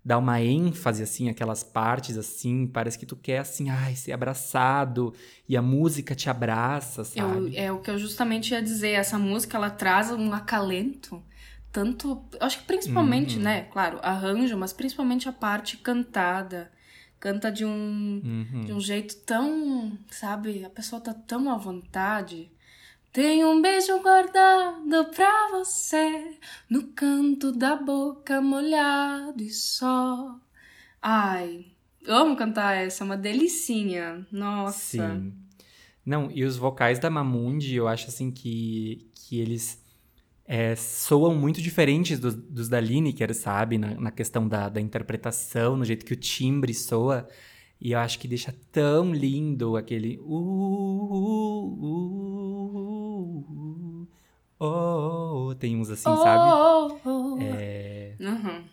dá uma ênfase, assim, aquelas partes, assim. Parece que tu quer, assim, ai, ser abraçado. E a música te abraça, Eu, sabe? é o que eu justamente ia dizer. Essa música, ela traz um acalento. Tanto. Eu acho que principalmente, Uhum. né? Claro, arranjo, mas principalmente a parte cantada. Canta de um, Uhum. de um jeito tão. Sabe? A pessoa tá tão à vontade. Tem um beijo guardado pra você no canto da boca molhado e só. Ai, amo cantar essa, é uma delicinha. Nossa. Sim. Não, e os vocais da Mamundi, eu acho assim que, que eles é, soam muito diferentes dos, dos da Lineker, sabe? Na, na questão da, da interpretação, no jeito que o timbre soa. E eu acho que deixa tão lindo aquele. Uh, uh, uh, uh, oh, oh. Tem uns assim, sabe? Oh, oh, oh. É. Uhum.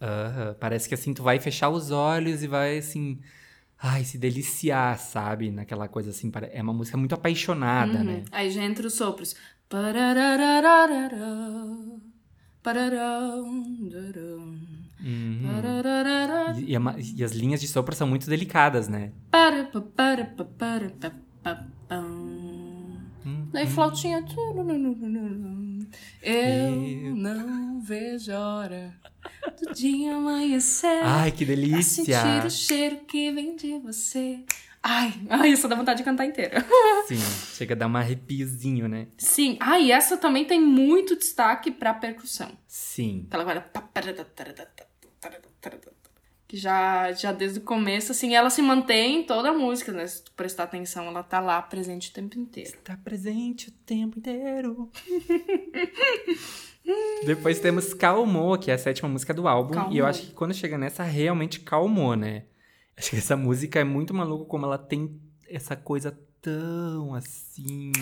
Aham, Parece que assim, tu vai fechar os olhos e vai assim. Ai, se deliciar, sabe? Naquela coisa assim. É uma música muito apaixonada, né? Aí já entra os sopros. Pararararará, E, e e as linhas de sopro são muito delicadas, né? Hum, Daí flautinha. Eu não vejo hora do dia amanhecer. Ai, que delícia! sentir o cheiro que vem de você. Ai, ai, isso dá vontade de cantar inteira. Sim, chega a dar um arrepiozinho, né? Sim. Ah, e essa também tem muito destaque pra percussão. Sim. Aquela vai... Que já, já desde o começo, assim, ela se mantém em toda a música, né? Se tu prestar atenção, ela tá lá presente o tempo inteiro. Tá presente o tempo inteiro. Depois temos Calmou, que é a sétima música do álbum. E eu Calmou. acho que quando chega nessa, realmente calmou, né? Acho que essa música é muito maluca como ela tem essa coisa tão assim.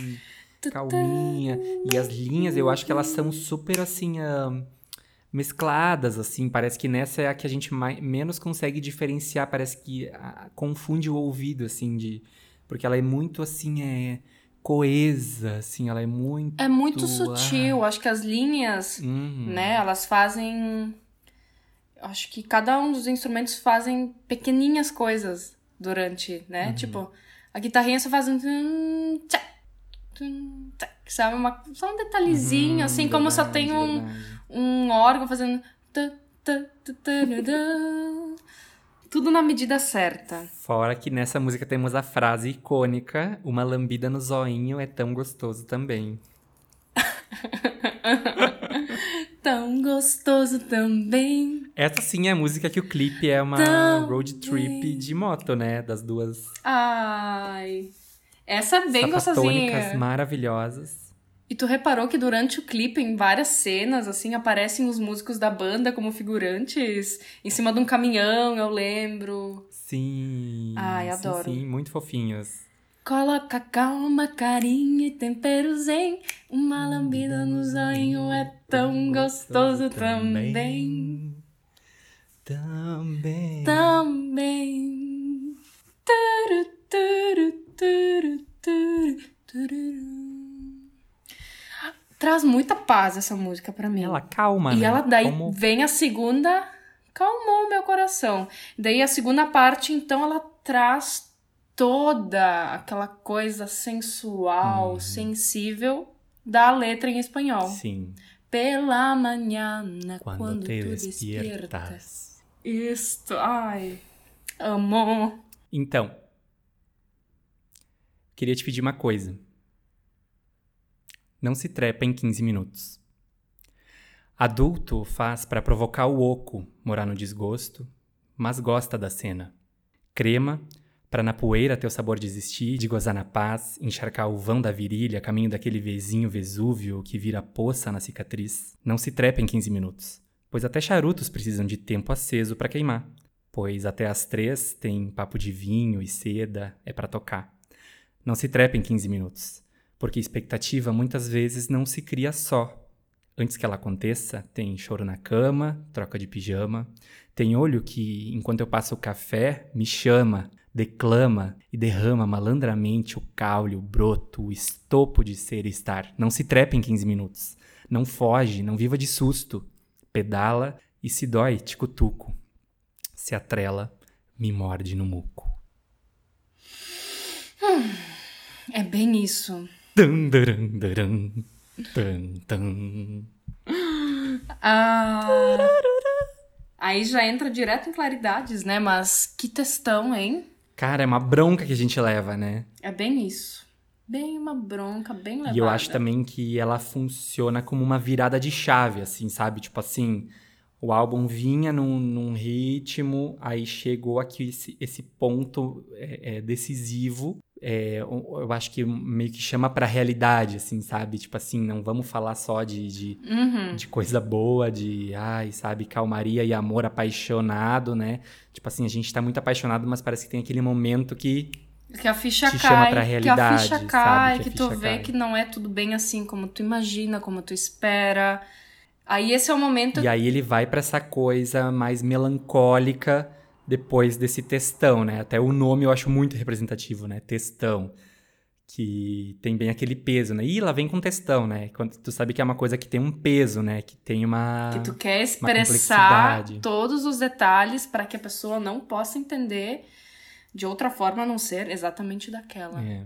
calminha. E as linhas, eu acho que elas são super assim. Uh, mescladas, assim. Parece que nessa é a que a gente mais, menos consegue diferenciar. Parece que uh, confunde o ouvido, assim, de. Porque ela é muito assim, é coesa, assim, ela é muito. É muito sutil. Ah. Acho que as linhas, uhum. né, elas fazem. Acho que cada um dos instrumentos fazem pequenininhas coisas durante, né? Uhum. Tipo, a guitarrinha só faz um. Sabe? Uma, só um detalhezinho, uhum, assim, verdade, como só tem um, um órgão fazendo. Tudo na medida certa. Fora que nessa música temos a frase icônica: Uma lambida no zoinho é tão gostoso também. tão gostoso também. Essa sim é a música que o clipe é uma também. road trip de moto, né? Das duas. Ai. Essa é bem gostosinha. maravilhosas. E tu reparou que durante o clipe, em várias cenas, assim, aparecem os músicos da banda como figurantes em cima de um caminhão, eu lembro. Sim. Ai, adoro. Sim, sim muito fofinhos. Coloca calma, carinho e tempero zen. Uma lambida no zoinho é tão gostoso também. Também. Também. Turu, turu, turu, turu, turu. Traz muita paz essa música para mim. Ela calma, E né? ela daí Como... vem a segunda, calmou meu coração. Daí a segunda parte, então, ela traz toda aquela coisa sensual, hum. sensível da letra em espanhol. Sim. Pela manhã, quando, quando te tu despiertas. despiertas. Isto, ai, amor. Então, queria te pedir uma coisa. Não se trepa em 15 minutos. Adulto faz para provocar o oco morar no desgosto, mas gosta da cena. Crema para na poeira teu sabor desistir, de gozar na paz, encharcar o vão da virilha, caminho daquele vezinho Vesúvio que vira poça na cicatriz. Não se trepa em 15 minutos, pois até charutos precisam de tempo aceso para queimar. Pois até as três tem papo de vinho e seda, é para tocar. Não se trepa em 15 minutos, porque expectativa muitas vezes não se cria só. Antes que ela aconteça, tem choro na cama, troca de pijama, tem olho que, enquanto eu passo o café, me chama, declama e derrama malandramente o caule, o broto, o estopo de ser e estar. Não se trepa em 15 minutos. Não foge, não viva de susto. Pedala e se dói, te cutuco. Se atrela, me morde no muco. Hum, é bem isso. Dun, dun, dun, dun, dun. Ah, aí já entra direto em claridades, né? Mas que textão, hein? Cara, é uma bronca que a gente leva, né? É bem isso. Bem uma bronca, bem levada. E eu acho também que ela funciona como uma virada de chave, assim, sabe? Tipo assim, o álbum vinha num, num ritmo, aí chegou aqui esse, esse ponto é, é, decisivo. É, eu acho que meio que chama pra realidade, assim, sabe? Tipo assim, não vamos falar só de, de, uhum. de coisa boa, de, ai, sabe, calmaria e amor apaixonado, né? Tipo assim, a gente tá muito apaixonado, mas parece que tem aquele momento que que a ficha te cai, chama pra realidade, que a ficha cai, que, que tu vê cai. que não é tudo bem assim como tu imagina, como tu espera. Aí esse é o momento. E aí ele vai para essa coisa mais melancólica depois desse textão, né? Até o nome eu acho muito representativo, né? Textão. Que tem bem aquele peso, né? E lá vem com textão, né? Quando tu sabe que é uma coisa que tem um peso, né? Que tem uma. Que tu quer expressar todos os detalhes para que a pessoa não possa entender de outra forma a não ser exatamente daquela. É.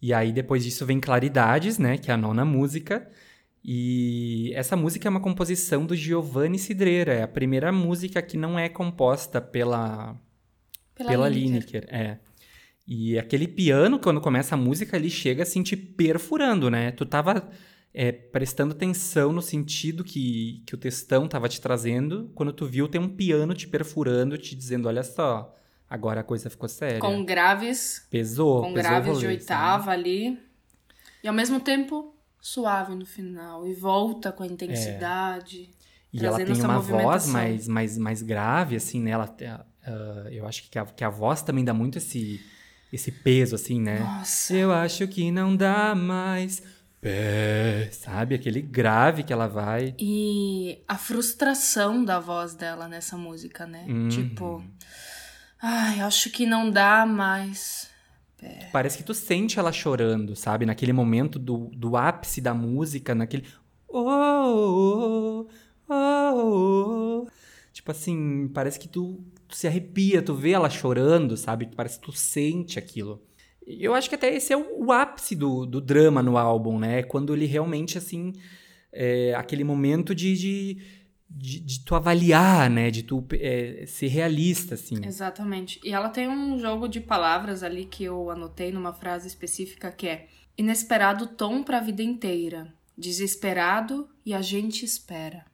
E aí depois disso vem Claridades, né? Que é a nona música. E essa música é uma composição do Giovanni Cidreira, é a primeira música que não é composta pela pela, pela Lineker. Lineker. É. E aquele piano, quando começa a música, ele chega assim te perfurando, né? Tu tava é, prestando atenção no sentido que, que o textão tava te trazendo, quando tu viu tem um piano te perfurando, te dizendo, olha só, agora a coisa ficou séria. Com graves. Pesou, Com pesou graves rolê, de oitava sabe? ali. E ao mesmo tempo suave no final e volta com a intensidade. É. E ela tem uma voz mais, mais, mais grave, assim, né? Ela, uh, eu acho que a, que a voz também dá muito esse, esse peso, assim, né? Nossa. Eu acho que não dá mais pé, sabe? Aquele grave que ela vai. E a frustração da voz dela nessa música, né? Uhum. Tipo, ai, acho que não dá mais. Parece que tu sente ela chorando, sabe? Naquele momento do, do ápice da música, naquele. Oh, oh, oh, oh. Tipo assim, parece que tu, tu se arrepia, tu vê ela chorando, sabe? Parece que tu sente aquilo. Eu acho que até esse é o, o ápice do, do drama no álbum, né? Quando ele realmente, assim, é aquele momento de, de, de, de tu avaliar, né? De tu é, ser realista, assim. Exatamente. E ela tem um jogo de palavras ali que eu anotei numa frase específica que é inesperado tom pra vida inteira, desesperado e a gente espera.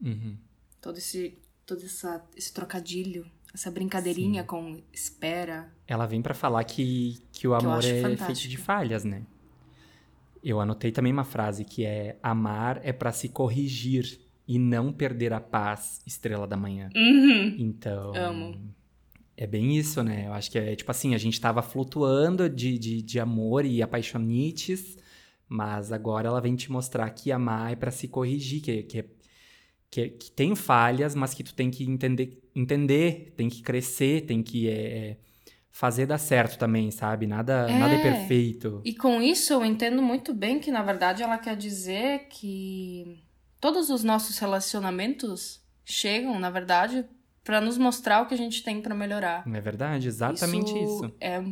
Uhum. Todo esse todo essa, esse trocadilho, essa brincadeirinha com espera. Ela vem pra falar que, que o Que amor acho é feito de falhas, né? Eu anotei também uma frase que é: amar é pra se corrigir e não perder a paz, estrela da manhã. Uhum. Então. Amo. É bem isso, né? Eu acho que é tipo assim: a gente tava flutuando de, de, de amor e apaixonites, mas agora ela vem te mostrar que amar é pra se corrigir, que, que, que, que tem falhas, mas que tu tem que entender, entender tem que crescer, tem que é, fazer dar certo também, sabe? Nada é, nada é perfeito. E com isso eu entendo muito bem que, na verdade, ela quer dizer que todos os nossos relacionamentos chegam, na verdade, para nos mostrar o que a gente tem para melhorar. É verdade? Exatamente isso. É,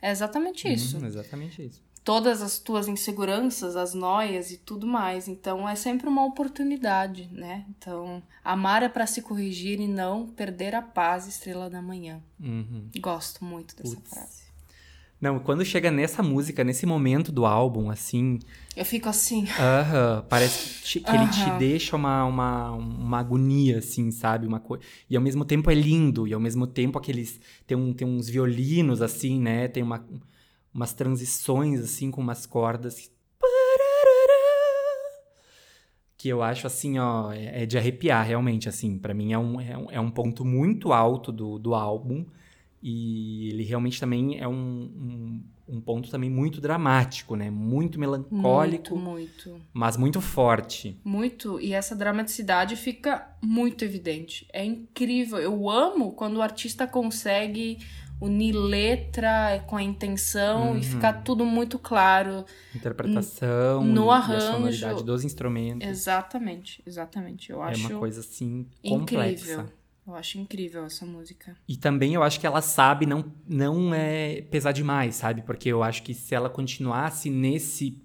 é exatamente isso. Uhum, exatamente isso. Todas as tuas inseguranças, as noias e tudo mais. Então é sempre uma oportunidade, né? Então, amar é para se corrigir e não perder a paz, estrela da manhã. Uhum. Gosto muito dessa frase. Não, quando chega nessa música, nesse momento do álbum, assim, Eu fico assim. Aham, parece que, te- que ele te deixa uma, uma, uma agonia, assim, sabe? Uma coi... E ao mesmo tempo é lindo, e ao mesmo tempo aqueles. Tem, um, tem uns violinos, assim, né? Tem uma, umas transições, assim, com umas cordas. Que eu acho, assim, ó, é é de arrepiar, realmente, assim. Pra mim é um, é um, é um ponto muito alto do, do álbum. E ele realmente também é um, um, um ponto também muito dramático, né? Muito melancólico, Muito, muito. mas muito forte. Muito. E essa dramaticidade fica muito evidente. É incrível. Eu amo quando o artista consegue unir letra com a intenção Uhum. e ficar tudo muito claro. Interpretação No e- e a arranjo. sonoridade dos instrumentos. Exatamente, exatamente. Eu É acho uma coisa, assim, incrível. Eu acho incrível essa música. E também eu acho que ela sabe não, não é pesar demais, sabe? Porque eu acho que se ela continuasse nesse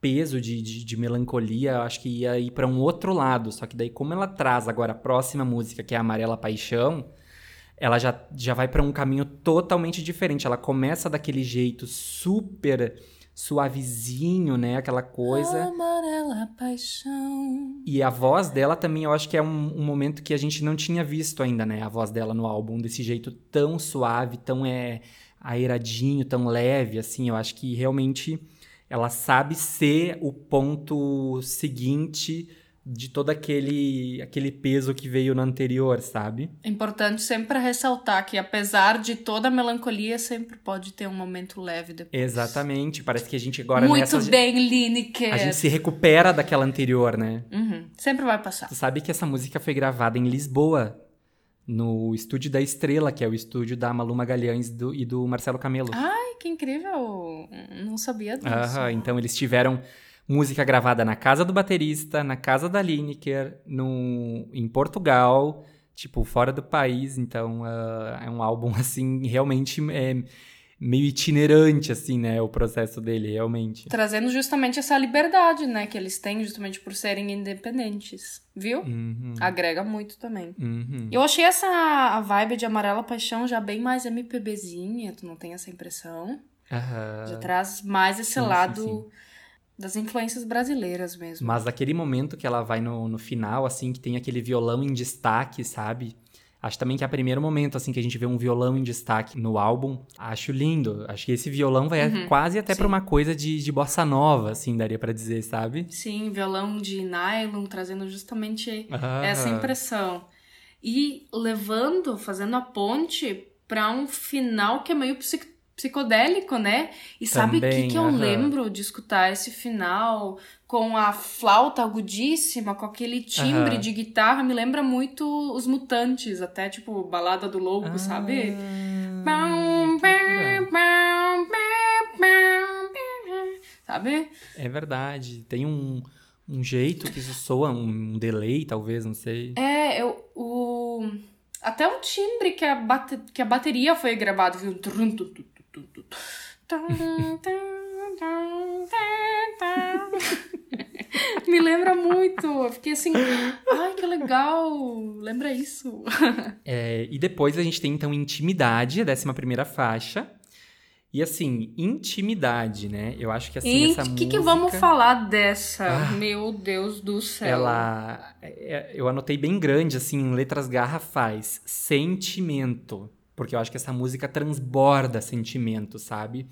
peso de, de, de melancolia, eu acho que ia ir pra um outro lado. Só que daí, como ela traz agora a próxima música, que é Amarela Paixão, ela já, já vai pra um caminho totalmente diferente. Ela começa daquele jeito super suavezinho, né? Aquela coisa. Amarela paixão. E a voz dela também, eu acho que é um, um momento que a gente não tinha visto ainda, né? A voz dela no álbum, desse jeito tão suave, tão é, aeradinho, tão leve, assim. Eu acho que realmente ela sabe ser o ponto seguinte de todo aquele, aquele peso que veio no anterior, sabe? É importante sempre ressaltar que, apesar de toda a melancolia, sempre pode ter um momento leve depois. Exatamente. Parece que a gente agora Muito nessa. bem, Lineker. A gente se recupera daquela anterior, né? Uhum. Sempre vai passar. Tu sabe que essa música foi gravada em Lisboa, no Estúdio da Estrela, que é o estúdio da Malu Magalhães do- e do Marcelo Camelo. Ai, que incrível. Não sabia disso. Aham, então eles tiveram música gravada na casa do baterista, na casa da Lineker, no, em Portugal, tipo, fora do país. Então ah, é um álbum, assim, realmente é, meio itinerante, assim, né? O processo dele, realmente. Trazendo justamente essa liberdade, né? Que eles têm justamente por serem independentes. Viu? Uhum, Agrega muito também. uhum. Eu achei essa a vibe de Amarela Paixão já bem mais MPBzinha, tu não tem essa impressão? Aham. Já traz mais esse sim, sim, lado sim. Das influências brasileiras mesmo. Mas aquele momento que ela vai no, no final, assim, que tem aquele violão em destaque, sabe? Acho também que é o primeiro momento, assim, que a gente vê um violão em destaque no álbum. Acho lindo. Acho que esse violão vai Uhum, quase até pra sim. uma coisa de, de bossa nova, assim, daria pra dizer, sabe? Sim, violão de nylon, trazendo justamente Ah. essa impressão. E levando, fazendo a ponte pra um final que é meio psic- psicodélico, né? E sabe o que, que eu aham. lembro de escutar esse final com a flauta agudíssima, com aquele timbre Aham. de guitarra? Me lembra muito os Mutantes, até tipo Balada do Lobo, sabe? Bam, bam. Sabe? É verdade. Tem um, um jeito que isso soa, um delay, talvez, não sei. É, eu, o. Até o timbre que a, bate, que a bateria foi gravado, viu? Me lembra muito. Eu fiquei assim, ai, que legal. Lembra isso? É, e depois a gente tem, então, Intimidade, a décima primeira faixa. E, assim, Intimidade, né? Eu acho que, assim, E essa o música... que, que vamos falar dessa? Ah. Meu Deus do céu. Ela... é, Eu anotei bem grande, assim, em letras garrafais. Sentimento. Porque eu acho que essa música transborda sentimento, sabe?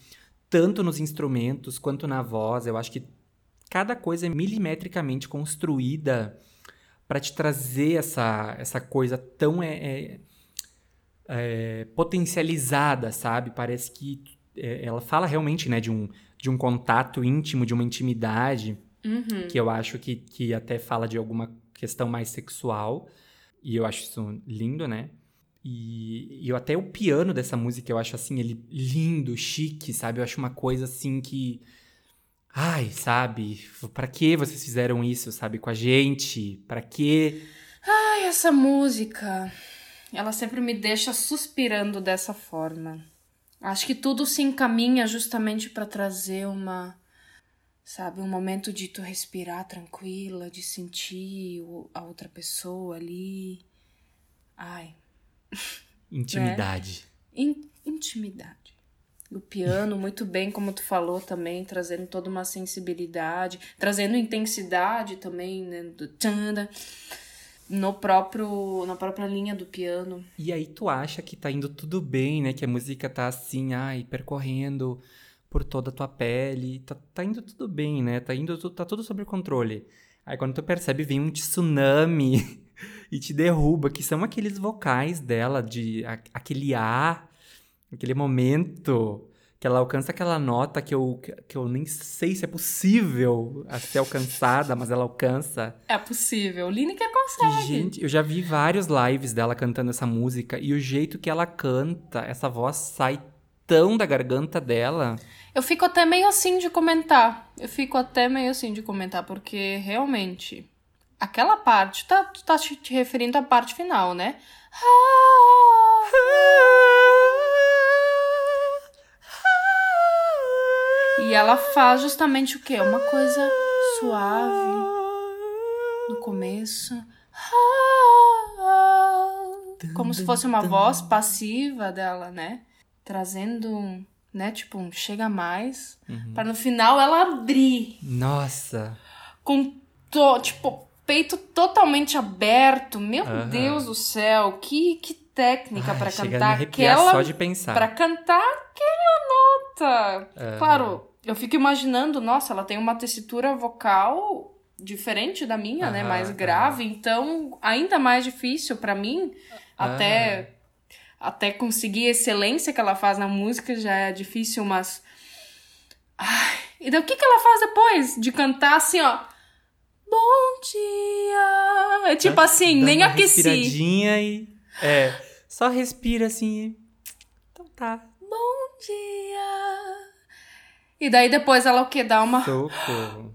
Tanto nos instrumentos quanto na voz. Eu acho que cada coisa é milimetricamente construída para te trazer essa, essa coisa tão é, é, é, potencializada, sabe? Parece que é, ela fala realmente né, de, um, de um contato íntimo, de uma intimidade, Uhum. que eu acho que, que até fala de alguma questão mais sexual. E eu acho isso lindo, né? E, e eu até o piano dessa música, eu acho assim, ele lindo, chique, sabe? Eu acho uma coisa assim que. Ai, sabe? Pra que vocês fizeram isso, sabe? Com a gente? Pra quê? Ai, essa música. Ela sempre me deixa suspirando dessa forma. Acho que tudo se encaminha justamente para trazer uma. Sabe, um momento de tu respirar tranquila, de sentir a outra pessoa ali. Ai, Intimidade. in- intimidade. O piano, muito bem, como tu falou também, trazendo toda uma sensibilidade, trazendo intensidade também, né? Do tchanda, no próprio, na própria linha do piano. E aí tu acha que tá indo tudo bem, né? Que a música tá assim, ai, percorrendo por toda a tua pele. Tá, tá indo tudo bem, né? Tá indo, tá tudo sob controle. Aí quando tu percebe, vem um tsunami e te derruba, que são aqueles vocais dela, de a- aquele A, aquele momento que ela alcança aquela nota que eu, que eu nem sei se é possível a ser alcançada, mas ela alcança. É possível. Lineker consegue. gente, eu já vi vários lives dela cantando essa música e o jeito que ela canta, essa voz sai tão da garganta dela. Eu fico até meio assim de comentar. Eu fico até meio assim de comentar, porque realmente. Aquela parte, tá, tu tá te referindo à parte final, né? E ela faz justamente o quê? Uma coisa suave no começo. Como se fosse uma voz passiva dela, né? Trazendo, né, tipo, um chega mais. Pra no final ela abrir Nossa, com, to, tipo, peito totalmente aberto. Meu Aham. Deus do céu, que, que técnica Ai, pra chega a me cantar aquela só de pensar. Pra cantar aquela nota. Claro, eu fico imaginando, nossa, ela tem uma tessitura vocal diferente da minha, né? Aham, Mais grave, então ainda mais difícil pra mim, até até conseguir a excelência que ela faz na música já é difícil, mas Ai, e daí o que que ela faz depois de cantar assim, ó? Bom dia. É tipo assim, Dá nem uma aqueci. respiradinha e é, só respira assim. Então tá. Bom dia. E daí depois ela o que? Dá uma, Socorro.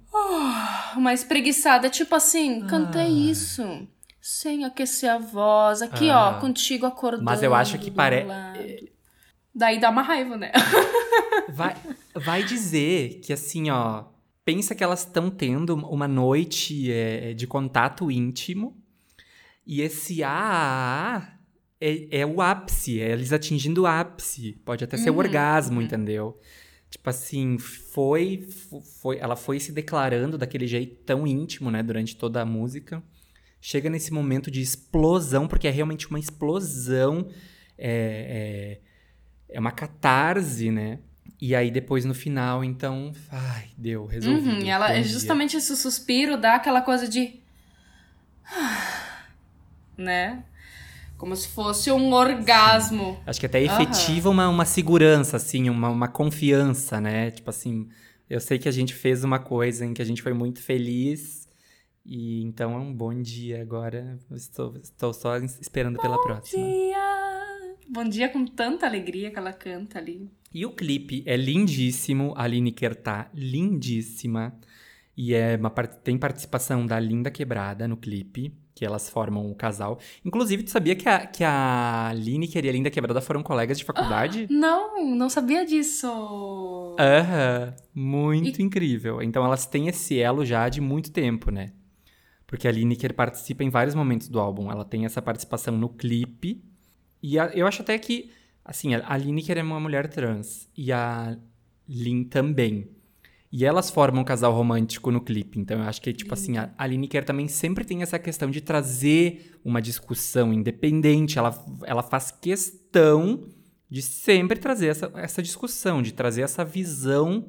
uma espreguiçada, tipo assim, cantei isso. Sem aquecer a voz. Aqui, ó, Ah. contigo acordando. Mas eu acho que do pare- meu lado. Daí dá uma raiva, né? Vai, vai dizer que assim, ó, pensa que elas estão tendo uma noite é, de contato íntimo e esse A é, é o ápice, é eles atingindo o ápice. Pode até ser o Uhum, orgasmo, entendeu? Tipo assim, foi, fo- foi, ela foi se declarando daquele jeito tão íntimo, né, durante toda a música. Chega nesse momento de explosão, porque é realmente uma explosão, é, é, é uma catarse, né? E aí depois no final, então, ai, deu, resolvido. Uhum, e ela Bom é justamente esse suspiro dá aquela coisa de. né? Como se fosse um orgasmo. Acho que até efetiva uma, uma segurança, assim, uma, uma confiança, né? Tipo assim, eu sei que a gente fez uma coisa em que a gente foi muito feliz. E então é um bom dia agora. Estou, estou só esperando pela próxima. Dia. Bom dia com tanta alegria que ela canta ali. E o clipe é lindíssimo. A Lineker tá lindíssima. E é uma, tem participação da Linda Quebrada no clipe, que elas formam o casal. Inclusive, tu sabia que a, que a Lineker e a Linda Quebrada foram colegas de faculdade? Não, não sabia disso. Aham, muito incrível. Então elas têm esse elo já de muito tempo, né? Porque a Lineker participa em vários momentos do álbum. Ela tem essa participação no clipe. E a- eu acho até que, assim, a, Lineker é uma mulher trans. E a Lin também. E elas formam um casal romântico no clipe. Então eu acho que, tipo assim, a, a Lineker também sempre tem essa questão de trazer uma discussão independente. Ela, ela faz questão de sempre trazer essa, essa discussão, de trazer essa visão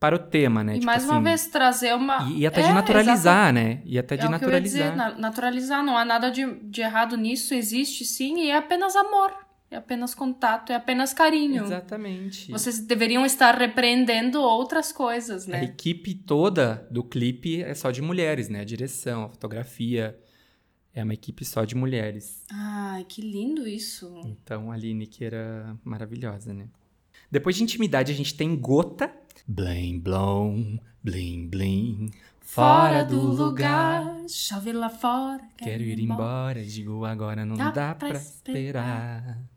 para o tema, né? E Tipo mais uma assim, vez trazer uma. E, e até É, de naturalizar, né? E até exato. de é naturalizar. dizer, na- naturalizar, não há nada de, de errado nisso, existe sim, e é apenas amor, é apenas contato, é apenas carinho. Exatamente. Vocês deveriam estar repreendendo outras coisas, A né? equipe toda do clipe é só de mulheres, né? A direção, a fotografia. É uma equipe só de mulheres. Ai, que lindo isso. Então a Lineker era maravilhosa, né? Depois de intimidade, a gente tem gota. Blim, blom, blim, blim. Fora do lugar. chove lá fora. Quero ir embora, digo agora não Dá dá, pra pra esperar. esperar.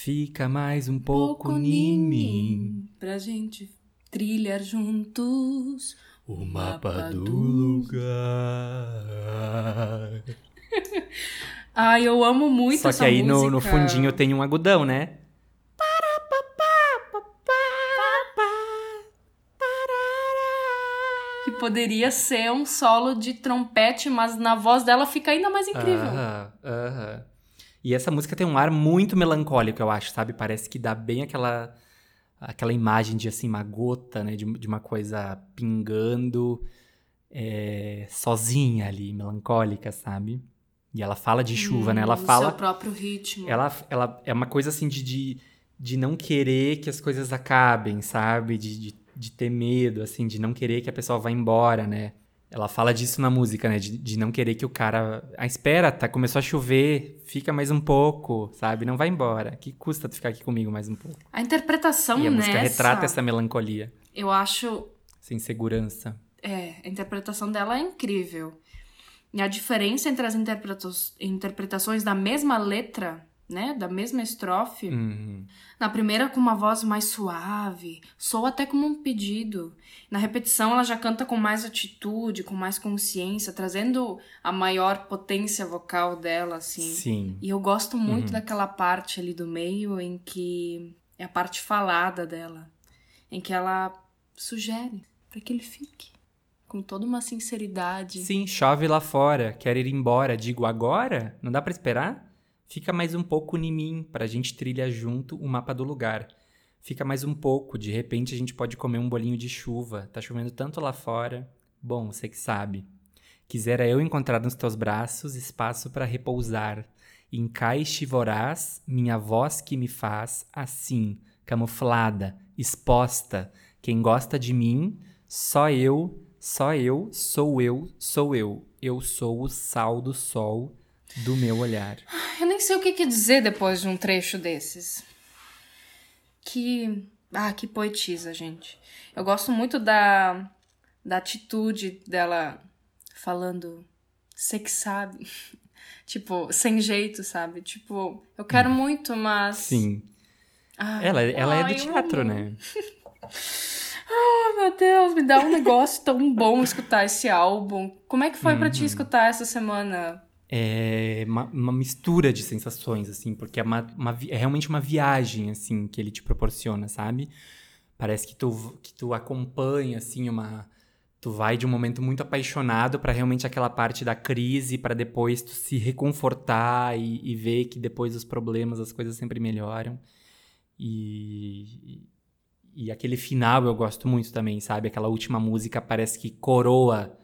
Fica mais um pouco em mim. Pra gente trilhar juntos O mapa mapa do lugar. Ai, eu amo muito Só essa que aí no, música. no fundinho tem um agudão, né? Que poderia ser um solo de trompete, mas na voz dela fica ainda mais incrível. Aham, aham. E essa música tem um ar muito melancólico, eu acho, sabe? Parece que dá bem aquela aquela imagem de assim uma gota, né? De, de uma coisa pingando é, sozinha ali, melancólica, sabe? E ela fala de chuva, né? Ela Hum, fala seu próprio ritmo. ela, ela é uma coisa assim de, de, de não querer que as coisas acabem, sabe? De, de, de ter medo, assim, de não querer que a pessoa vá embora, né? Ela fala disso na música, né? De, de não querer que o cara. Ah, espera, tá? Começou a chover, fica mais um pouco, sabe? Não vai embora. Que custa tu ficar aqui comigo mais um pouco? A interpretação e a nessa, música retrata essa melancolia, eu acho, essa insegurança. é, a interpretação dela é incrível. E a diferença entre as interpreta- interpretações da mesma letra, né, da mesma estrofe, Uhum. na primeira com uma voz mais suave, soa até como um pedido. Na repetição ela já canta com mais atitude, com mais consciência, trazendo a maior potência vocal dela, assim. Sim. E eu gosto muito Uhum. daquela parte ali do meio em que é a parte falada dela, em que ela sugere para que ele fique com toda uma sinceridade. Sim, chove lá fora, quero ir embora. Digo agora? Não dá pra esperar? Fica mais um pouco em mim, pra gente trilhar junto o mapa do lugar. Fica mais um pouco, de repente a gente pode comer um bolinho de chuva. Tá chovendo tanto lá fora. Bom, você que sabe. Quisera eu encontrar nos teus braços espaço pra repousar. Encaixe voraz, minha voz que me faz assim, camuflada, exposta. Quem gosta de mim, só eu, só eu, sou eu, sou eu. Eu sou o sal do sol do meu olhar. Eu nem sei o que, que dizer depois de um trecho desses. Que. Ah, que poetisa, gente. Eu gosto muito da, da atitude dela falando. Você que sabe. tipo, sem jeito, sabe? Tipo, eu quero muito, mas. Sim. Ai, Ela, ela é ai, do eu teatro, amo. né? Ai, meu Deus, me dá um negócio tão bom escutar esse álbum. Como é que foi pra ti escutar essa semana? É uma, uma mistura de sensações, assim, porque é, uma, uma é realmente uma viagem, assim, que ele te proporciona, sabe? Parece que tu, que tu acompanha, assim, uma. Tu vai de um momento muito apaixonado pra realmente aquela parte da crise, pra depois tu se reconfortar e, e ver que depois dos problemas as coisas sempre melhoram. E, e aquele final eu gosto muito também, sabe? Aquela última música parece que coroa.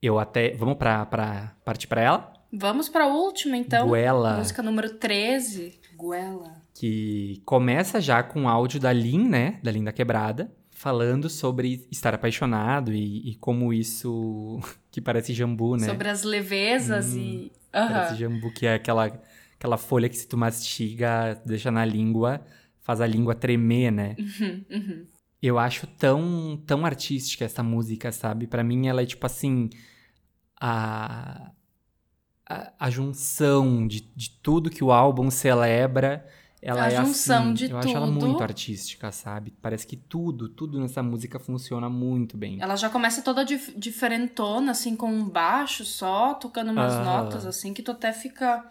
Eu até. Vamos pra, pra partir pra ela? Vamos pra última, então. Guela. Música número 13. Guela. Que começa já com o áudio da Lin, né? Da Lin da Quebrada. Falando sobre estar apaixonado e, e como isso... que parece jambu, né? Sobre as levezas e... Aham. Parece jambu, que é aquela, aquela folha que se tu mastiga, deixa na língua, faz a língua tremer, né? Uhum, uhum. Eu acho tão, tão artística essa música, sabe? Pra mim ela é tipo assim. A, a, a junção de, de tudo que o álbum celebra. Ela A é junção assim. de eu acho ela tudo. muito artística, sabe? Parece que tudo, tudo nessa música funciona muito bem. Ela já começa toda dif- diferentona, assim, com um baixo só, tocando umas Aham. notas, assim, que tu até fica.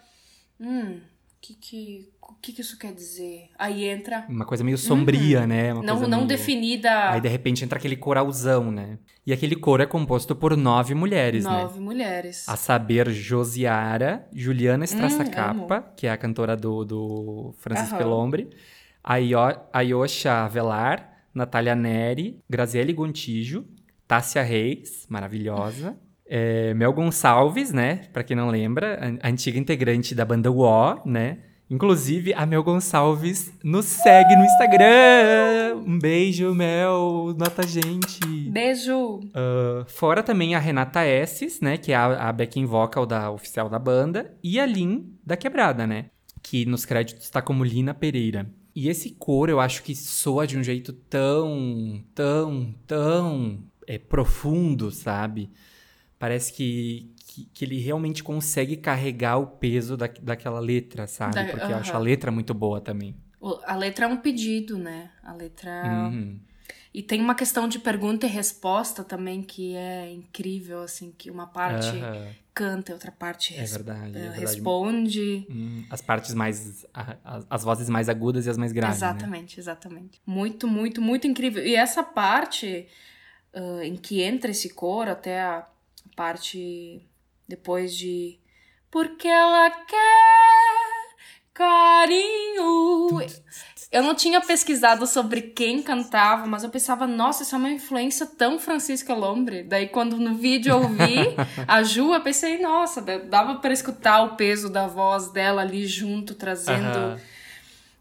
Hum, que que, o que que isso quer dizer? Aí entra. Uma coisa meio sombria, né? Uma Uhum. Não, não meio- definida Aí de repente entra aquele coralzão, né? E aquele coro é composto por nove mulheres, né? nove mulheres. A saber, Josiara, Juliana Strassacapa, amo. que é a cantora do, do Francisco Aham. Pelombre, Ayosha Avelar, Natália Neri, Graziele Gontijo, Tássia Reis, maravilhosa, é, Mel Gonçalves, né, pra quem não lembra, a antiga integrante da banda UO, né, Inclusive, a Mel Gonçalves nos segue no Instagram. Um beijo, Mel. Nota gente. Beijo! Uh, fora também a Renata Esses, né? Que é a, a backing vocal da oficial da banda. E a Lin da Quebrada, né? Que nos créditos está como Lina Pereira. E esse coro eu acho que soa de um jeito tão, tão, tão é, profundo, sabe? Parece que, que, que ele realmente consegue carregar o peso da, daquela letra, sabe? Da- Porque eu acho a letra muito boa também. A letra é um pedido, né? A letra. Uhum. E tem uma questão de pergunta e resposta também que é incrível, assim, que uma parte canta e outra parte É res- verdade, é eh, verdade. responde. Hum, as partes mais. a- a- as vozes mais agudas e as mais graves. Né? exatamente, exatamente. Muito, muito, muito incrível. E essa parte ah, em que entra esse coro, até a parte depois de. Porque ela quer carinho. Eu não tinha pesquisado sobre quem cantava, mas eu pensava, nossa, isso é uma influência tão Francisca Lombre. Daí, quando no vídeo eu vi a Ju, eu pensei, nossa, dava pra escutar o peso da voz dela ali junto, trazendo Aham.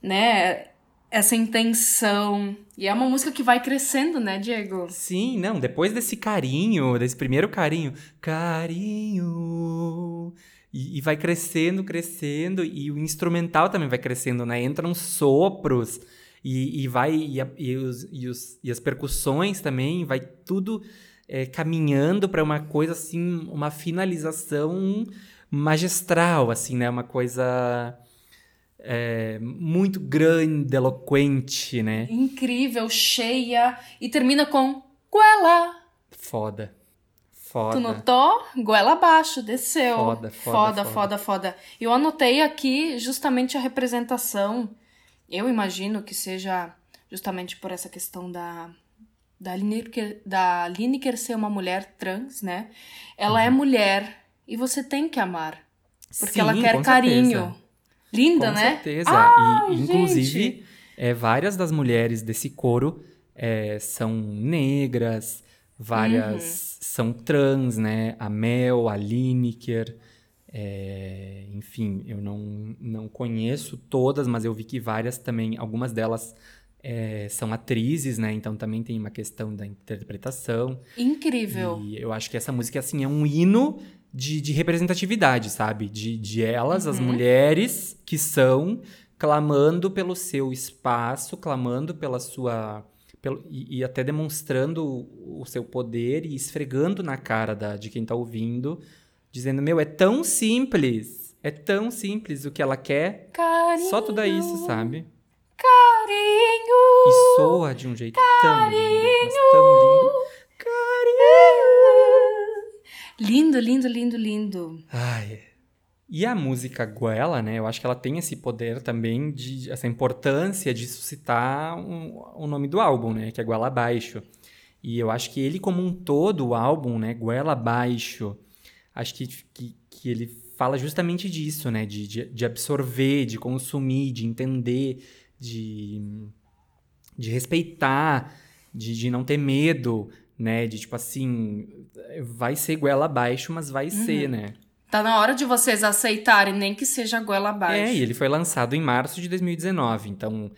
né, essa intenção. E é uma música que vai crescendo, né, Diego? Sim, não, depois desse carinho, desse primeiro carinho, carinho. E, e vai crescendo, crescendo, e o instrumental também vai crescendo, né? Entram sopros, e, e vai. E, a- e os, e, os- e as percussões também, vai tudo é, caminhando para uma coisa assim, uma finalização magistral, assim, né? Uma coisa. É, muito grande, eloquente, né? Incrível, cheia. E termina com goela. Foda. Foda. Tu notou? Goela abaixo, desceu. Foda, foda, foda, foda. foda, foda. Eu anotei aqui justamente a representação. Eu imagino que seja justamente por essa questão da da Lineker, da Lineker ser uma mulher trans, né? Ela Uhum. é mulher e você tem que amar, porque Sim, ela quer carinho. certeza. Linda, Com né? certeza. Ah, e, inclusive, é, várias das mulheres desse coro é, são negras, várias Uhum. são trans, né? A Mel, a Lineker. é, enfim, eu não, não conheço todas, mas eu vi que várias também, algumas delas é, são atrizes, né? Então também tem uma questão da interpretação. Incrível. E eu acho que essa música, assim, é um hino de, de representatividade, sabe? De, de elas, as mulheres que são clamando pelo seu espaço, clamando pela sua. Pelo, e, e até demonstrando o, seu poder e esfregando na cara da, de quem tá ouvindo, dizendo: Meu, é tão simples, é tão simples o que ela quer, Carinho. só tudo é isso, sabe? Carinho. E soa de um jeito tão lindo, tão lindo. Lindo, lindo, lindo, lindo. Ai. E a música Goela, né? Eu acho que ela tem esse poder também de essa importância de suscitar um- o nome do álbum, né? Que é Goela Abaixo. E eu acho que ele como um todo, o álbum, né? Goela Abaixo, acho que, que, que ele fala justamente disso, né? De, de, de absorver, de consumir, de entender, de, de respeitar, de, de não ter medo, né? De tipo assim, vai ser goela abaixo, mas vai ser, né? Tá na hora de vocês aceitarem, nem que seja goela abaixo. É, e ele foi lançado em março de 2019. Então,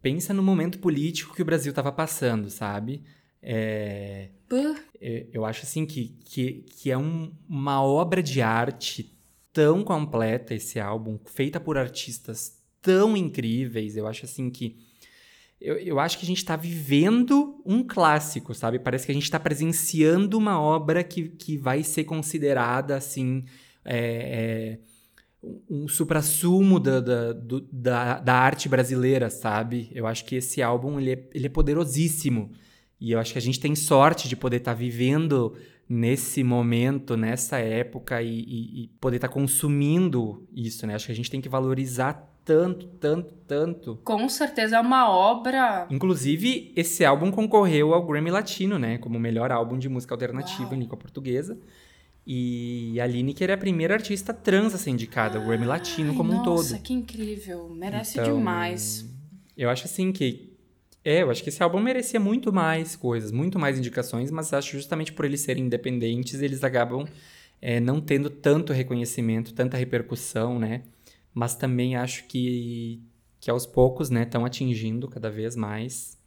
pensa no momento político que o Brasil tava passando, sabe? É, é, eu acho assim que, que, que é um- uma obra de arte tão completa esse álbum, feita por artistas tão incríveis. Eu acho assim que. Eu, eu acho que a gente tá vivendo um clássico, sabe? Parece que a gente tá presenciando uma obra que, que vai ser considerada assim. é, é, um suprassumo da, da, da, da arte brasileira, sabe? Eu acho que esse álbum ele é, ele é poderosíssimo. E eu acho que a gente tem sorte de poder estar vivendo nesse momento, nessa época e, e- e poder estar consumindo isso, né? Acho que a gente tem que valorizar tanto, tanto, tanto. Com certeza é uma obra. Inclusive, esse álbum concorreu ao Grammy Latino, né? Como melhor álbum de música alternativa Uau. em língua portuguesa. E a Lineker é a primeira artista trans a ser indicada ao Grammy Latino Ai, como um todo. Nossa, que incrível. Merece Então, demais. Eu acho assim que. É, eu acho que esse álbum merecia muito mais coisas, muito mais indicações, mas acho justamente por eles serem independentes, eles acabam é, não tendo tanto reconhecimento, tanta repercussão, né? Mas também acho que, que aos poucos, né, estão atingindo cada vez mais,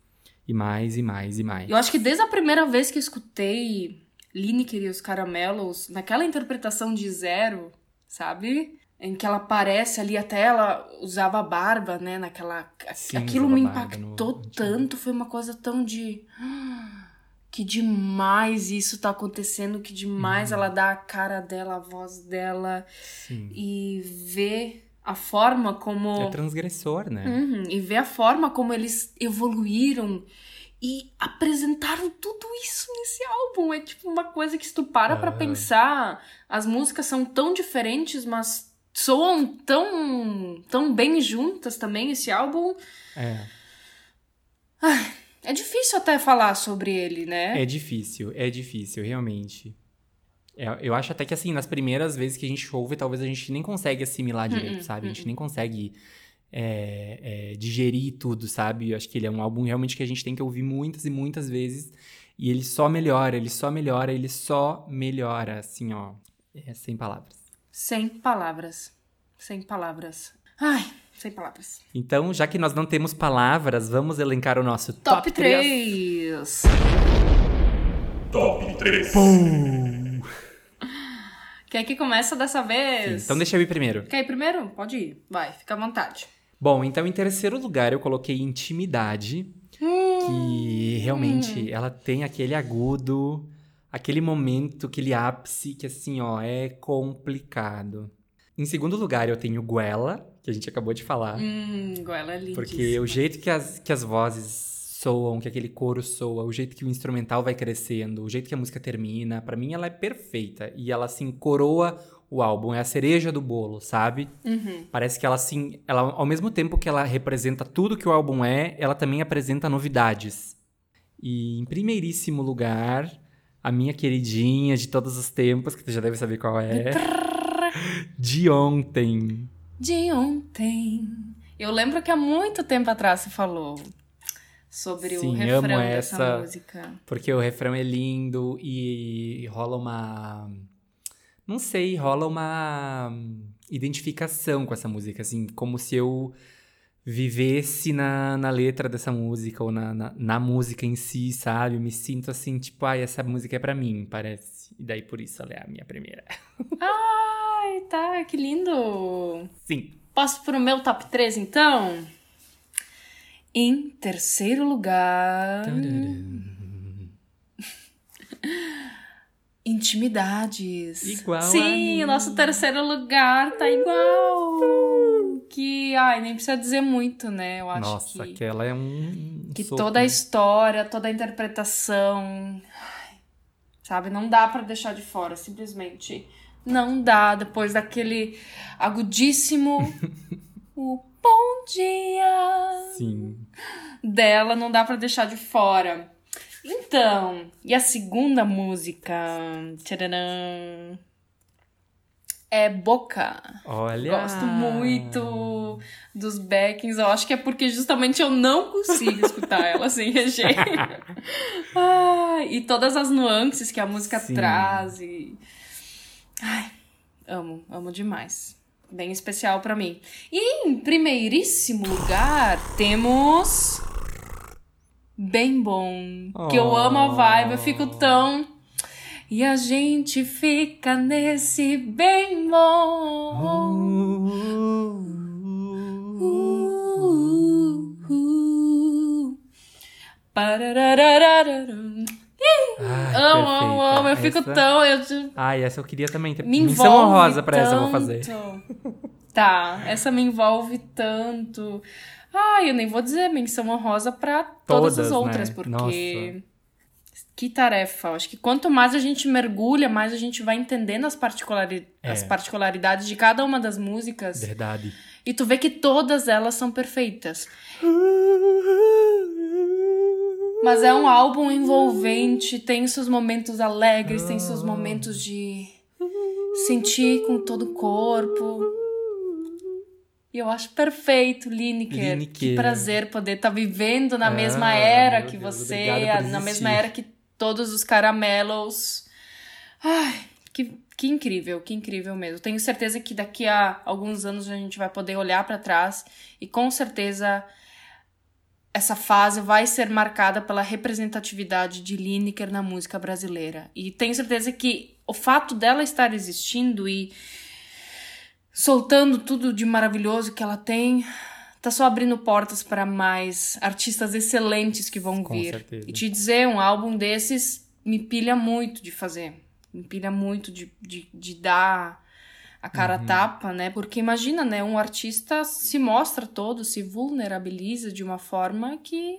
e mais, e mais, e mais. Eu acho que desde a primeira vez que eu escutei Lineker e os Caramelos, naquela interpretação de Zero, sabe? Em que ela aparece ali, até ela usava barba, né? Naquela. Sim, Aquilo me impactou no tanto, foi uma coisa tão de. Que demais isso tá acontecendo, que demais Uhum. ela dá a cara dela, a voz dela, Sim. e ver a forma como. É transgressor, né? Uhum, e ver a forma como eles evoluíram e apresentaram tudo isso nesse álbum. É tipo uma coisa que se tu para pra Aham. pensar, as músicas são tão diferentes, mas soam tão, tão bem juntas também. Esse álbum É. é difícil até falar sobre ele, né? É difícil, é difícil, realmente. É, eu acho até que, assim, nas primeiras vezes que a gente ouve, talvez a gente nem consegue assimilar direito, Hum, sabe? A hum, gente nem consegue é, é, digerir tudo, sabe? Eu acho que ele é um álbum realmente que a gente tem que ouvir muitas e muitas vezes. E ele só melhora, ele só melhora, ele só melhora, assim, ó. É, sem palavras. Sem palavras. Sem palavras. Ai, sem palavras. Então, já que nós não temos palavras, vamos elencar o nosso Top, top, 3. 3. Top 3. Quem é que começa dessa vez? Então, deixa eu ir primeiro. Quer ir primeiro? Pode ir. Vai, fica à vontade. Bom, então em terceiro lugar eu coloquei Intimidade, que realmente ela tem aquele agudo, aquele momento, aquele ápice que assim, ó, é complicado. Em segundo lugar eu tenho Guela, que a gente acabou de falar, Hum, ela é lindíssima. porque o jeito que as, que as vozes soam, que aquele coro soa, o jeito que o instrumental vai crescendo, o jeito que a música termina, pra mim ela é perfeita e ela assim coroa o álbum, é a cereja do bolo, sabe? Uhum. Parece que ela assim, ela ao mesmo tempo que ela representa tudo que o álbum é, ela também apresenta novidades. E em primeiríssimo lugar, a minha queridinha de todos os tempos, que tu já deve saber qual é, de ontem. De ontem. Eu lembro que há muito tempo atrás você falou sobre o Sim, refrão amo dessa essa. música. Porque o refrão é lindo e rola uma. Não sei, rola uma identificação com essa música, assim, como se eu vivesse na, na letra dessa música ou na, na, na música em si, sabe? Eu me sinto assim, tipo, ai, essa música é pra mim, parece. E daí por isso ela é a minha primeira. Ai, tá, que lindo. Sim. Posso pro meu top 3, então? Em terceiro lugar... Intimidades. Igual Sim, o nosso terceiro lugar tá igual. Que, ai, nem precisa dizer muito, né? Eu acho Nossa, que... aquela é um. Que soco, toda a história, toda a interpretação, sabe, não dá pra deixar de fora, simplesmente não dá depois daquele agudíssimo o bom dia Sim. dela, não dá pra deixar de fora. Então, e a segunda música, tcharam, é Boca. Olha. Gosto muito dos backings. Eu acho que é porque justamente eu não consigo escutar ela sem reger. Ah, e todas as nuances que a música Sim. traz. E... Ai, Amo, amo demais. Bem especial para mim. E em primeiríssimo lugar, temos. Bem bom. Que eu amo a vibe, eu fico tão. E a gente fica nesse bem bom. Uh, uh, parararararam. Ai, amo, perfeita. amo, amo. Eu fico Essa- tão. Eu te- Ai, essa eu queria também ter. me Menção envolve honrosa pra essa eu vou fazer. tanto. Tá, essa me envolve tanto. Ai, eu nem vou dizer menção honrosa pra todas, Todas, as outras, né? porque. Nossa. Que tarefa. Acho que quanto mais a gente mergulha, mais a gente vai entendendo as, particulari... É. as particularidades de cada uma das músicas. Verdade. E tu vê que todas elas são perfeitas. Mas é um álbum envolvente, tem seus momentos alegres, tem seus momentos de sentir com todo o corpo. E eu acho perfeito, Lineker. Lineker. Que prazer poder estar vivendo na Ah, mesma era que Deus, você, na mesma era que todos os caramelos. Ai, que, que incrível, que incrível mesmo. Tenho certeza que daqui a alguns anos a gente vai poder olhar pra trás e com certeza essa fase vai ser marcada pela representatividade de Lineker na música brasileira. E tenho certeza que o fato dela estar existindo e soltando tudo de maravilhoso que ela tem, tá só abrindo portas para mais artistas excelentes que vão Com vir. certeza. E te dizer, um álbum desses me pilha muito de fazer. Me pilha muito de, de, de dar a cara Uhum. tapa, né? Porque imagina, né? Um artista se mostra todo, se vulnerabiliza de uma forma que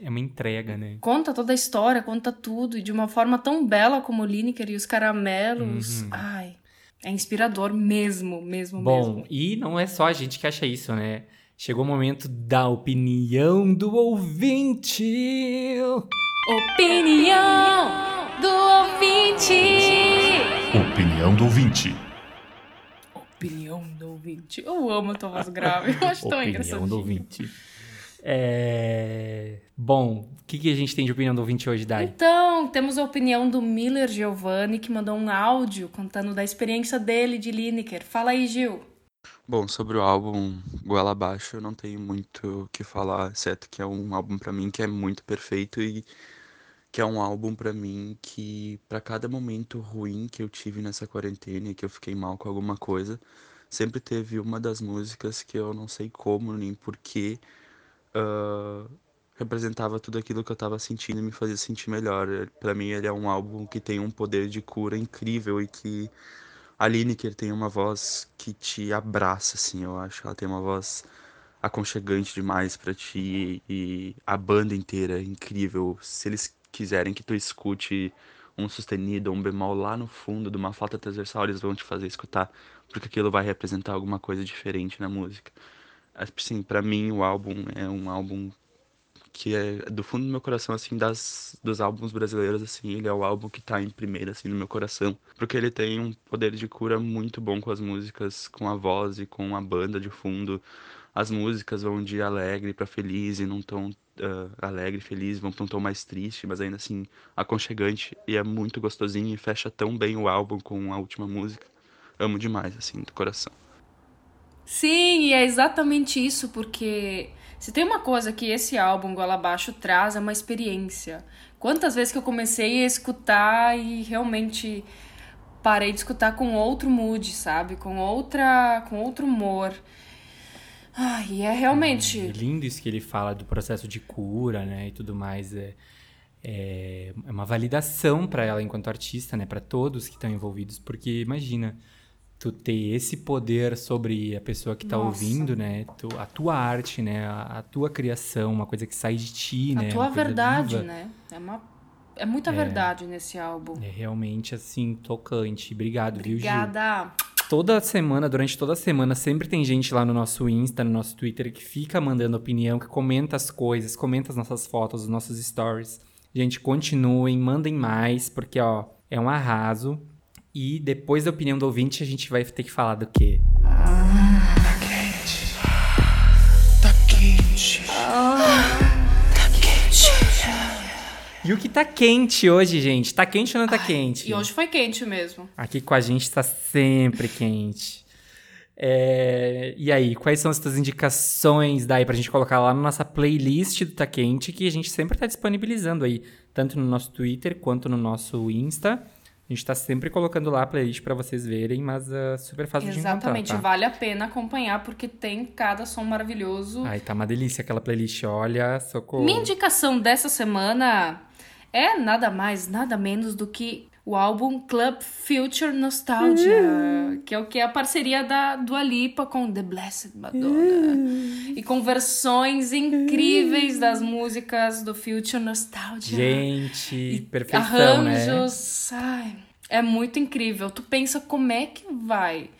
É uma entrega, né? conta toda a história, conta tudo, e de uma forma tão bela como o Lineker e os caramelos. Uhum. Ai, é inspirador mesmo, mesmo, Bom, mesmo. e não é só a gente que acha isso, né? Chegou o momento da opinião do ouvinte. Opinião do ouvinte! Opinião do ouvinte. Opinião do ouvinte. Eu amo a tua voz grave, eu acho tão opinião engraçadinho. do ouvinte. É... Bom, o que, que a gente tem de opinião do ouvinte hoje, Dai? Então, temos a opinião do Miller Giovanni, que mandou um áudio contando da experiência dele de Lineker. Fala aí, Gil. Bom, sobre o álbum Goela Abaixo, eu não tenho muito o que falar, exceto que é um álbum pra mim que é muito perfeito e que é um álbum pra mim que pra cada momento ruim que eu tive nessa quarentena e que eu fiquei mal com alguma coisa, sempre teve uma das músicas que eu não sei como nem porquê ah, representava tudo aquilo que eu tava sentindo e me fazia sentir melhor. Pra mim ele é um álbum que tem um poder de cura incrível e que a Lineker tem uma voz que te abraça, assim, eu acho. Ela tem uma voz aconchegante demais pra ti e a banda inteira é incrível. Se eles quiserem que tu escute um sustenido um bemol lá no fundo de uma flauta transversal, eles vão te fazer escutar, porque aquilo vai representar alguma coisa diferente na música. Assim, pra mim o álbum é um álbum que é do fundo do meu coração, assim, das, dos álbuns brasileiros, assim, ele é o álbum que tá em primeiro, assim, no meu coração. Porque ele tem um poder de cura muito bom com as músicas, com a voz e com a banda de fundo. As músicas vão de alegre pra feliz e num tom ah, alegre, feliz, vão pra um tom mais triste, mas ainda assim aconchegante. E é muito gostosinho e fecha tão bem o álbum com a última música. Amo demais, assim, do coração. Sim, e é exatamente isso, porque se tem uma coisa que esse álbum Gola Abaixo traz é uma experiência. Quantas vezes que eu comecei a escutar e realmente parei de escutar com outro mood, sabe? Com outra, com outro humor. Ai, é realmente É lindo isso que ele fala do processo de cura, né, e tudo mais. É, é é uma validação para ela enquanto artista, né, para todos que estão envolvidos, porque imagina tu ter esse poder sobre a pessoa que tá Nossa. ouvindo, né, tu, a tua arte, né, a, a tua criação, uma coisa que sai de ti, a né, tua uma coisa verdade, viva. né? É uma é muita verdade nesse álbum. É realmente assim tocante. Obrigado, viu, Gil? Obrigada. Toda semana, durante toda a semana, sempre tem gente lá no nosso Insta, no nosso Twitter, que fica mandando opinião, que comenta as coisas, comenta as nossas fotos, os nossos stories. Gente, continuem, mandem mais, porque, ó, é um arraso. E depois da opinião do ouvinte, a gente vai ter que falar do quê? E Viu que tá quente hoje, gente? Tá quente ou não tá quente? E hoje foi quente mesmo. Aqui com a gente tá sempre quente. É, e aí, quais são as tuas indicações daí pra gente colocar lá na nossa playlist do Tá Quente, que a gente sempre tá disponibilizando aí, tanto no nosso Twitter quanto no nosso Insta. A gente tá sempre colocando lá a playlist pra vocês verem, mas uh, super fácil Exatamente, de encontrar, tá? vale a pena acompanhar porque tem cada som maravilhoso. Ai, tá uma delícia aquela playlist, olha, socorro. Minha indicação dessa semana é nada mais, nada menos do que o álbum Club Future Nostalgia, que é o que é a parceria da Dua Lipa com The Blessed Madonna. E com versões incríveis das músicas do Future Nostalgia. Gente, perfeição, né? Arranjos, ai, é muito incrível. Tu pensa como é que vai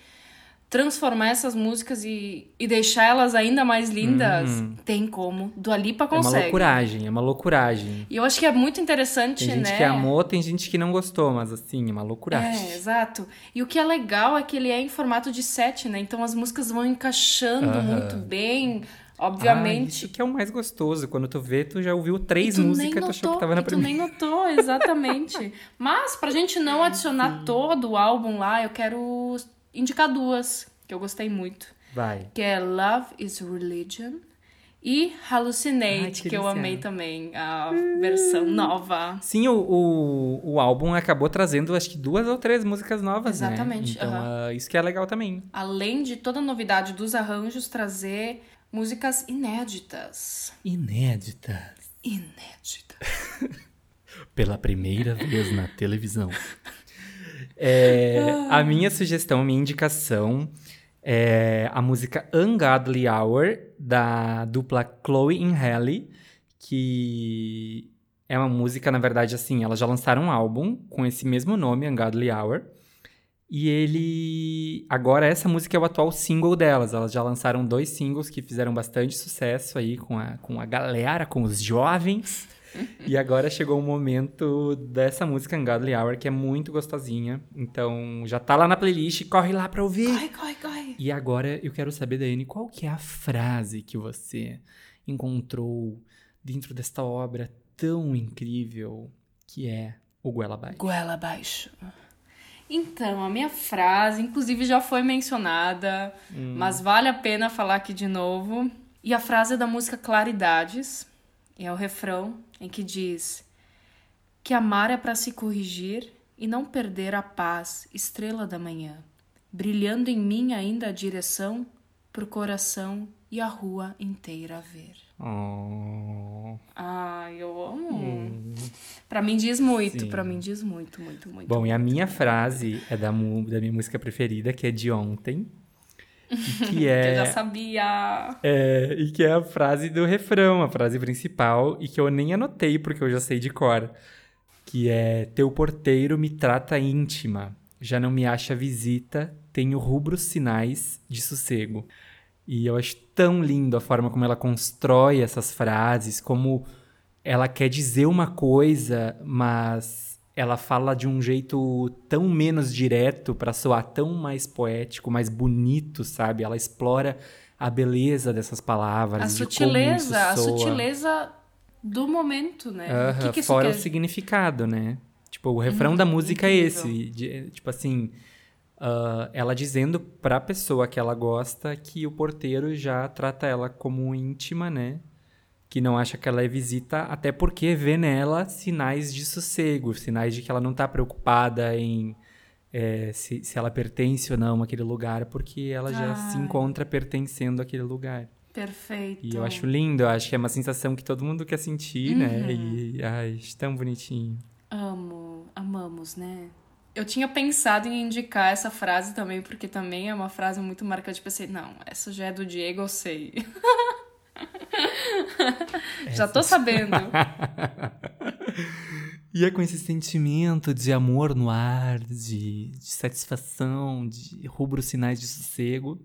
transformar essas músicas e, e deixar elas ainda mais lindas, tem como. Dua Lipa Uhum. É uma consegue. loucuragem, é uma loucuragem. E eu acho que é muito interessante, Tem gente né? que amou, tem gente que não gostou, mas assim, é uma loucuragem. É, exato. E o que é legal é que ele é em formato de set, né? Então as músicas vão encaixando Aham. muito bem. Ah, Obviamente. isso que é o mais gostoso. Quando tu vê, tu já ouviu três tu músicas, tu achou notou, que tava na e tu primeira. nem notou, exatamente. Mas pra gente não adicionar todo o álbum lá, eu quero indicar duas que eu gostei muito, Vai. que é Love is Religion e Hallucinate, Ai, que que, eu amei também a versão nova. Sim, o, o, o álbum acabou trazendo, acho que duas ou três músicas novas, né? Exatamente, Então, aham. ah, isso que é legal também. Além de toda a novidade dos arranjos, trazer músicas inéditas. Inédita. Inédita. Pela primeira vez na televisão. É, a minha sugestão, minha indicação é a música Ungodly Hour, da dupla Chloe e Halle, que é uma música, na verdade, assim, elas já lançaram um álbum com esse mesmo nome, Ungodly Hour. E ele. Agora, essa música é o atual single delas. Elas já lançaram dois singles que fizeram bastante sucesso aí com a, com a galera, com os jovens. e agora chegou o momento dessa música Ungodly Hour, que é muito gostosinha. Então, já tá lá na playlist, corre lá pra ouvir. Corre, corre, corre. E agora eu quero saber, Daiane, qual que é a frase que você encontrou dentro desta obra tão incrível que é o Goela Abaixo? Goela abaixo. Então, a minha frase, inclusive, já foi mencionada, mas vale a pena falar aqui de novo. E a frase é da música Claridades, e é o refrão em que diz que amar é para se corrigir e não perder a paz, estrela da manhã, brilhando em mim ainda a direção pro coração e a rua inteira ver. Oh. Ai, eu amo. Pra mim diz muito, pra mim diz muito, muito, muito. Bom, e a minha frase é da, da minha música preferida, que é de ontem. E Que Eu é, já sabia. é, e que é a frase do refrão, a frase principal, e que eu nem anotei porque eu já sei de cor. Que é: Teu porteiro me trata íntima, já não me acha visita, tenho rubros sinais de sossego. E eu acho tão lindo a forma como ela constrói essas frases, como ela quer dizer uma coisa, mas ela fala de um jeito tão menos direto para soar tão mais poético, mais bonito, sabe? Ela explora a beleza dessas palavras, A sutileza, a sutileza do momento, né? Aham, o que, que fora o significado, né? Tipo, o refrão da música é incrível. esse. de- tipo assim, ah, ela dizendo pra pessoa que ela gosta que o porteiro já trata ela como íntima, né? Que não acha que ela é visita, até porque vê nela sinais de sossego, sinais de que ela não tá preocupada em é, se, se ela pertence ou não àquele lugar, porque ela já se Ai. encontra pertencendo àquele lugar. Perfeito. E eu acho lindo, eu acho que é uma sensação que todo mundo quer sentir, né? Uhum. E, ai, tão bonitinho. Amo, amamos, né? Eu tinha pensado em indicar essa frase também, porque também é uma frase muito marcante. Pensei, não, essa já é do Diego, eu sei. já tô sabendo. E é com esse sentimento de amor no ar, de, de satisfação, de rubros sinais de sossego,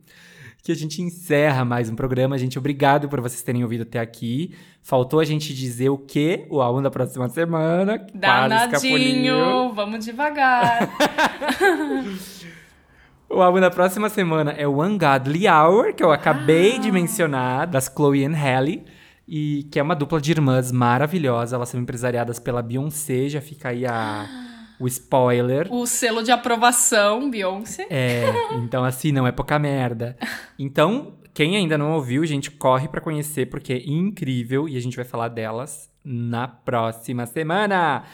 que a gente encerra mais um programa. Gente, obrigado por vocês terem ouvido até aqui. Faltou a gente dizer o que? O álbum da próxima semana. Danadinho, vamos devagar. O álbum da próxima semana é o Ungodly Hour, que eu acabei Ah. de mencionar, das Chloe and Halle. e que é uma dupla de irmãs maravilhosa. Elas são empresariadas pela Beyoncé, já fica aí a, o spoiler. O selo de aprovação, Beyoncé. É, então assim, não é pouca merda. Então, quem ainda não ouviu, gente, corre para conhecer porque é incrível e a gente vai falar delas na próxima semana.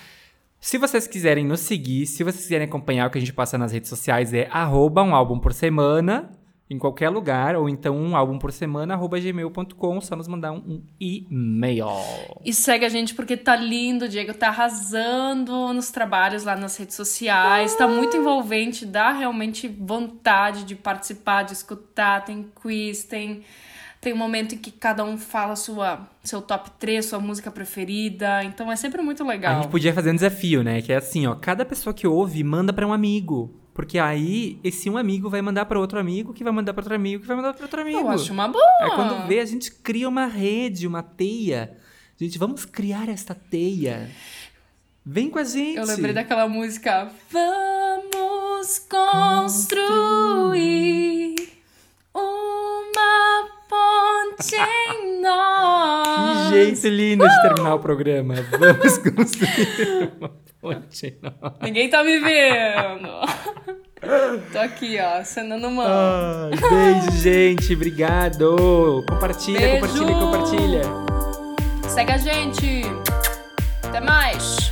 Se vocês quiserem nos seguir, se vocês quiserem acompanhar o que a gente passa nas redes sociais, é arroba um álbum por semana, em qualquer lugar, ou então um álbum por semana, arroba gmail.com, só nos mandar um, um e-mail. E segue a gente porque tá lindo, Diego tá arrasando nos trabalhos lá nas redes sociais, tá muito envolvente, dá realmente vontade de participar, de escutar, tem quiz, tem tem um momento em que cada um fala sua, seu top 3, sua música preferida. Então é sempre muito legal. A gente podia fazer um desafio, né? Que é assim, ó, cada pessoa que ouve manda para um amigo. Porque aí esse um amigo vai mandar para outro amigo, que vai mandar para outro amigo, que vai mandar para outro amigo. Eu acho uma boa. Aí quando vê, a gente cria uma rede, uma teia. Gente, vamos criar esta teia. Vem com a gente. Eu lembrei daquela música. Vamos construir uma ponte em nós. Que jeito lindo de terminar o programa. Vamos construir uma ponte em nós. Ninguém tá me vendo. Tô aqui, ó, acenando mão. Ai, beijo, gente. Obrigado. Compartilha, Beijo. compartilha, compartilha. Segue a gente. Até mais.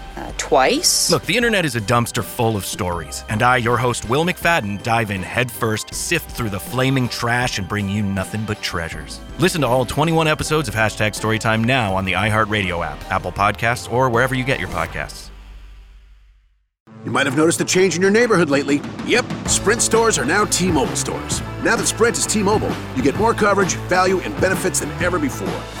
uh, twice. Look, the internet is a dumpster full of stories, and I, your host, Will McFadden, dive in headfirst, sift through the flaming trash, and bring you nothing but treasures. Listen to all 21 episodes of Hashtag Storytime now on the iHeartRadio app, Apple Podcasts, or wherever you get your podcasts. You might have noticed a change in your neighborhood lately. Yep, Sprint stores are now T Mobile stores. Now that Sprint is T Mobile, you get more coverage, value, and benefits than ever before.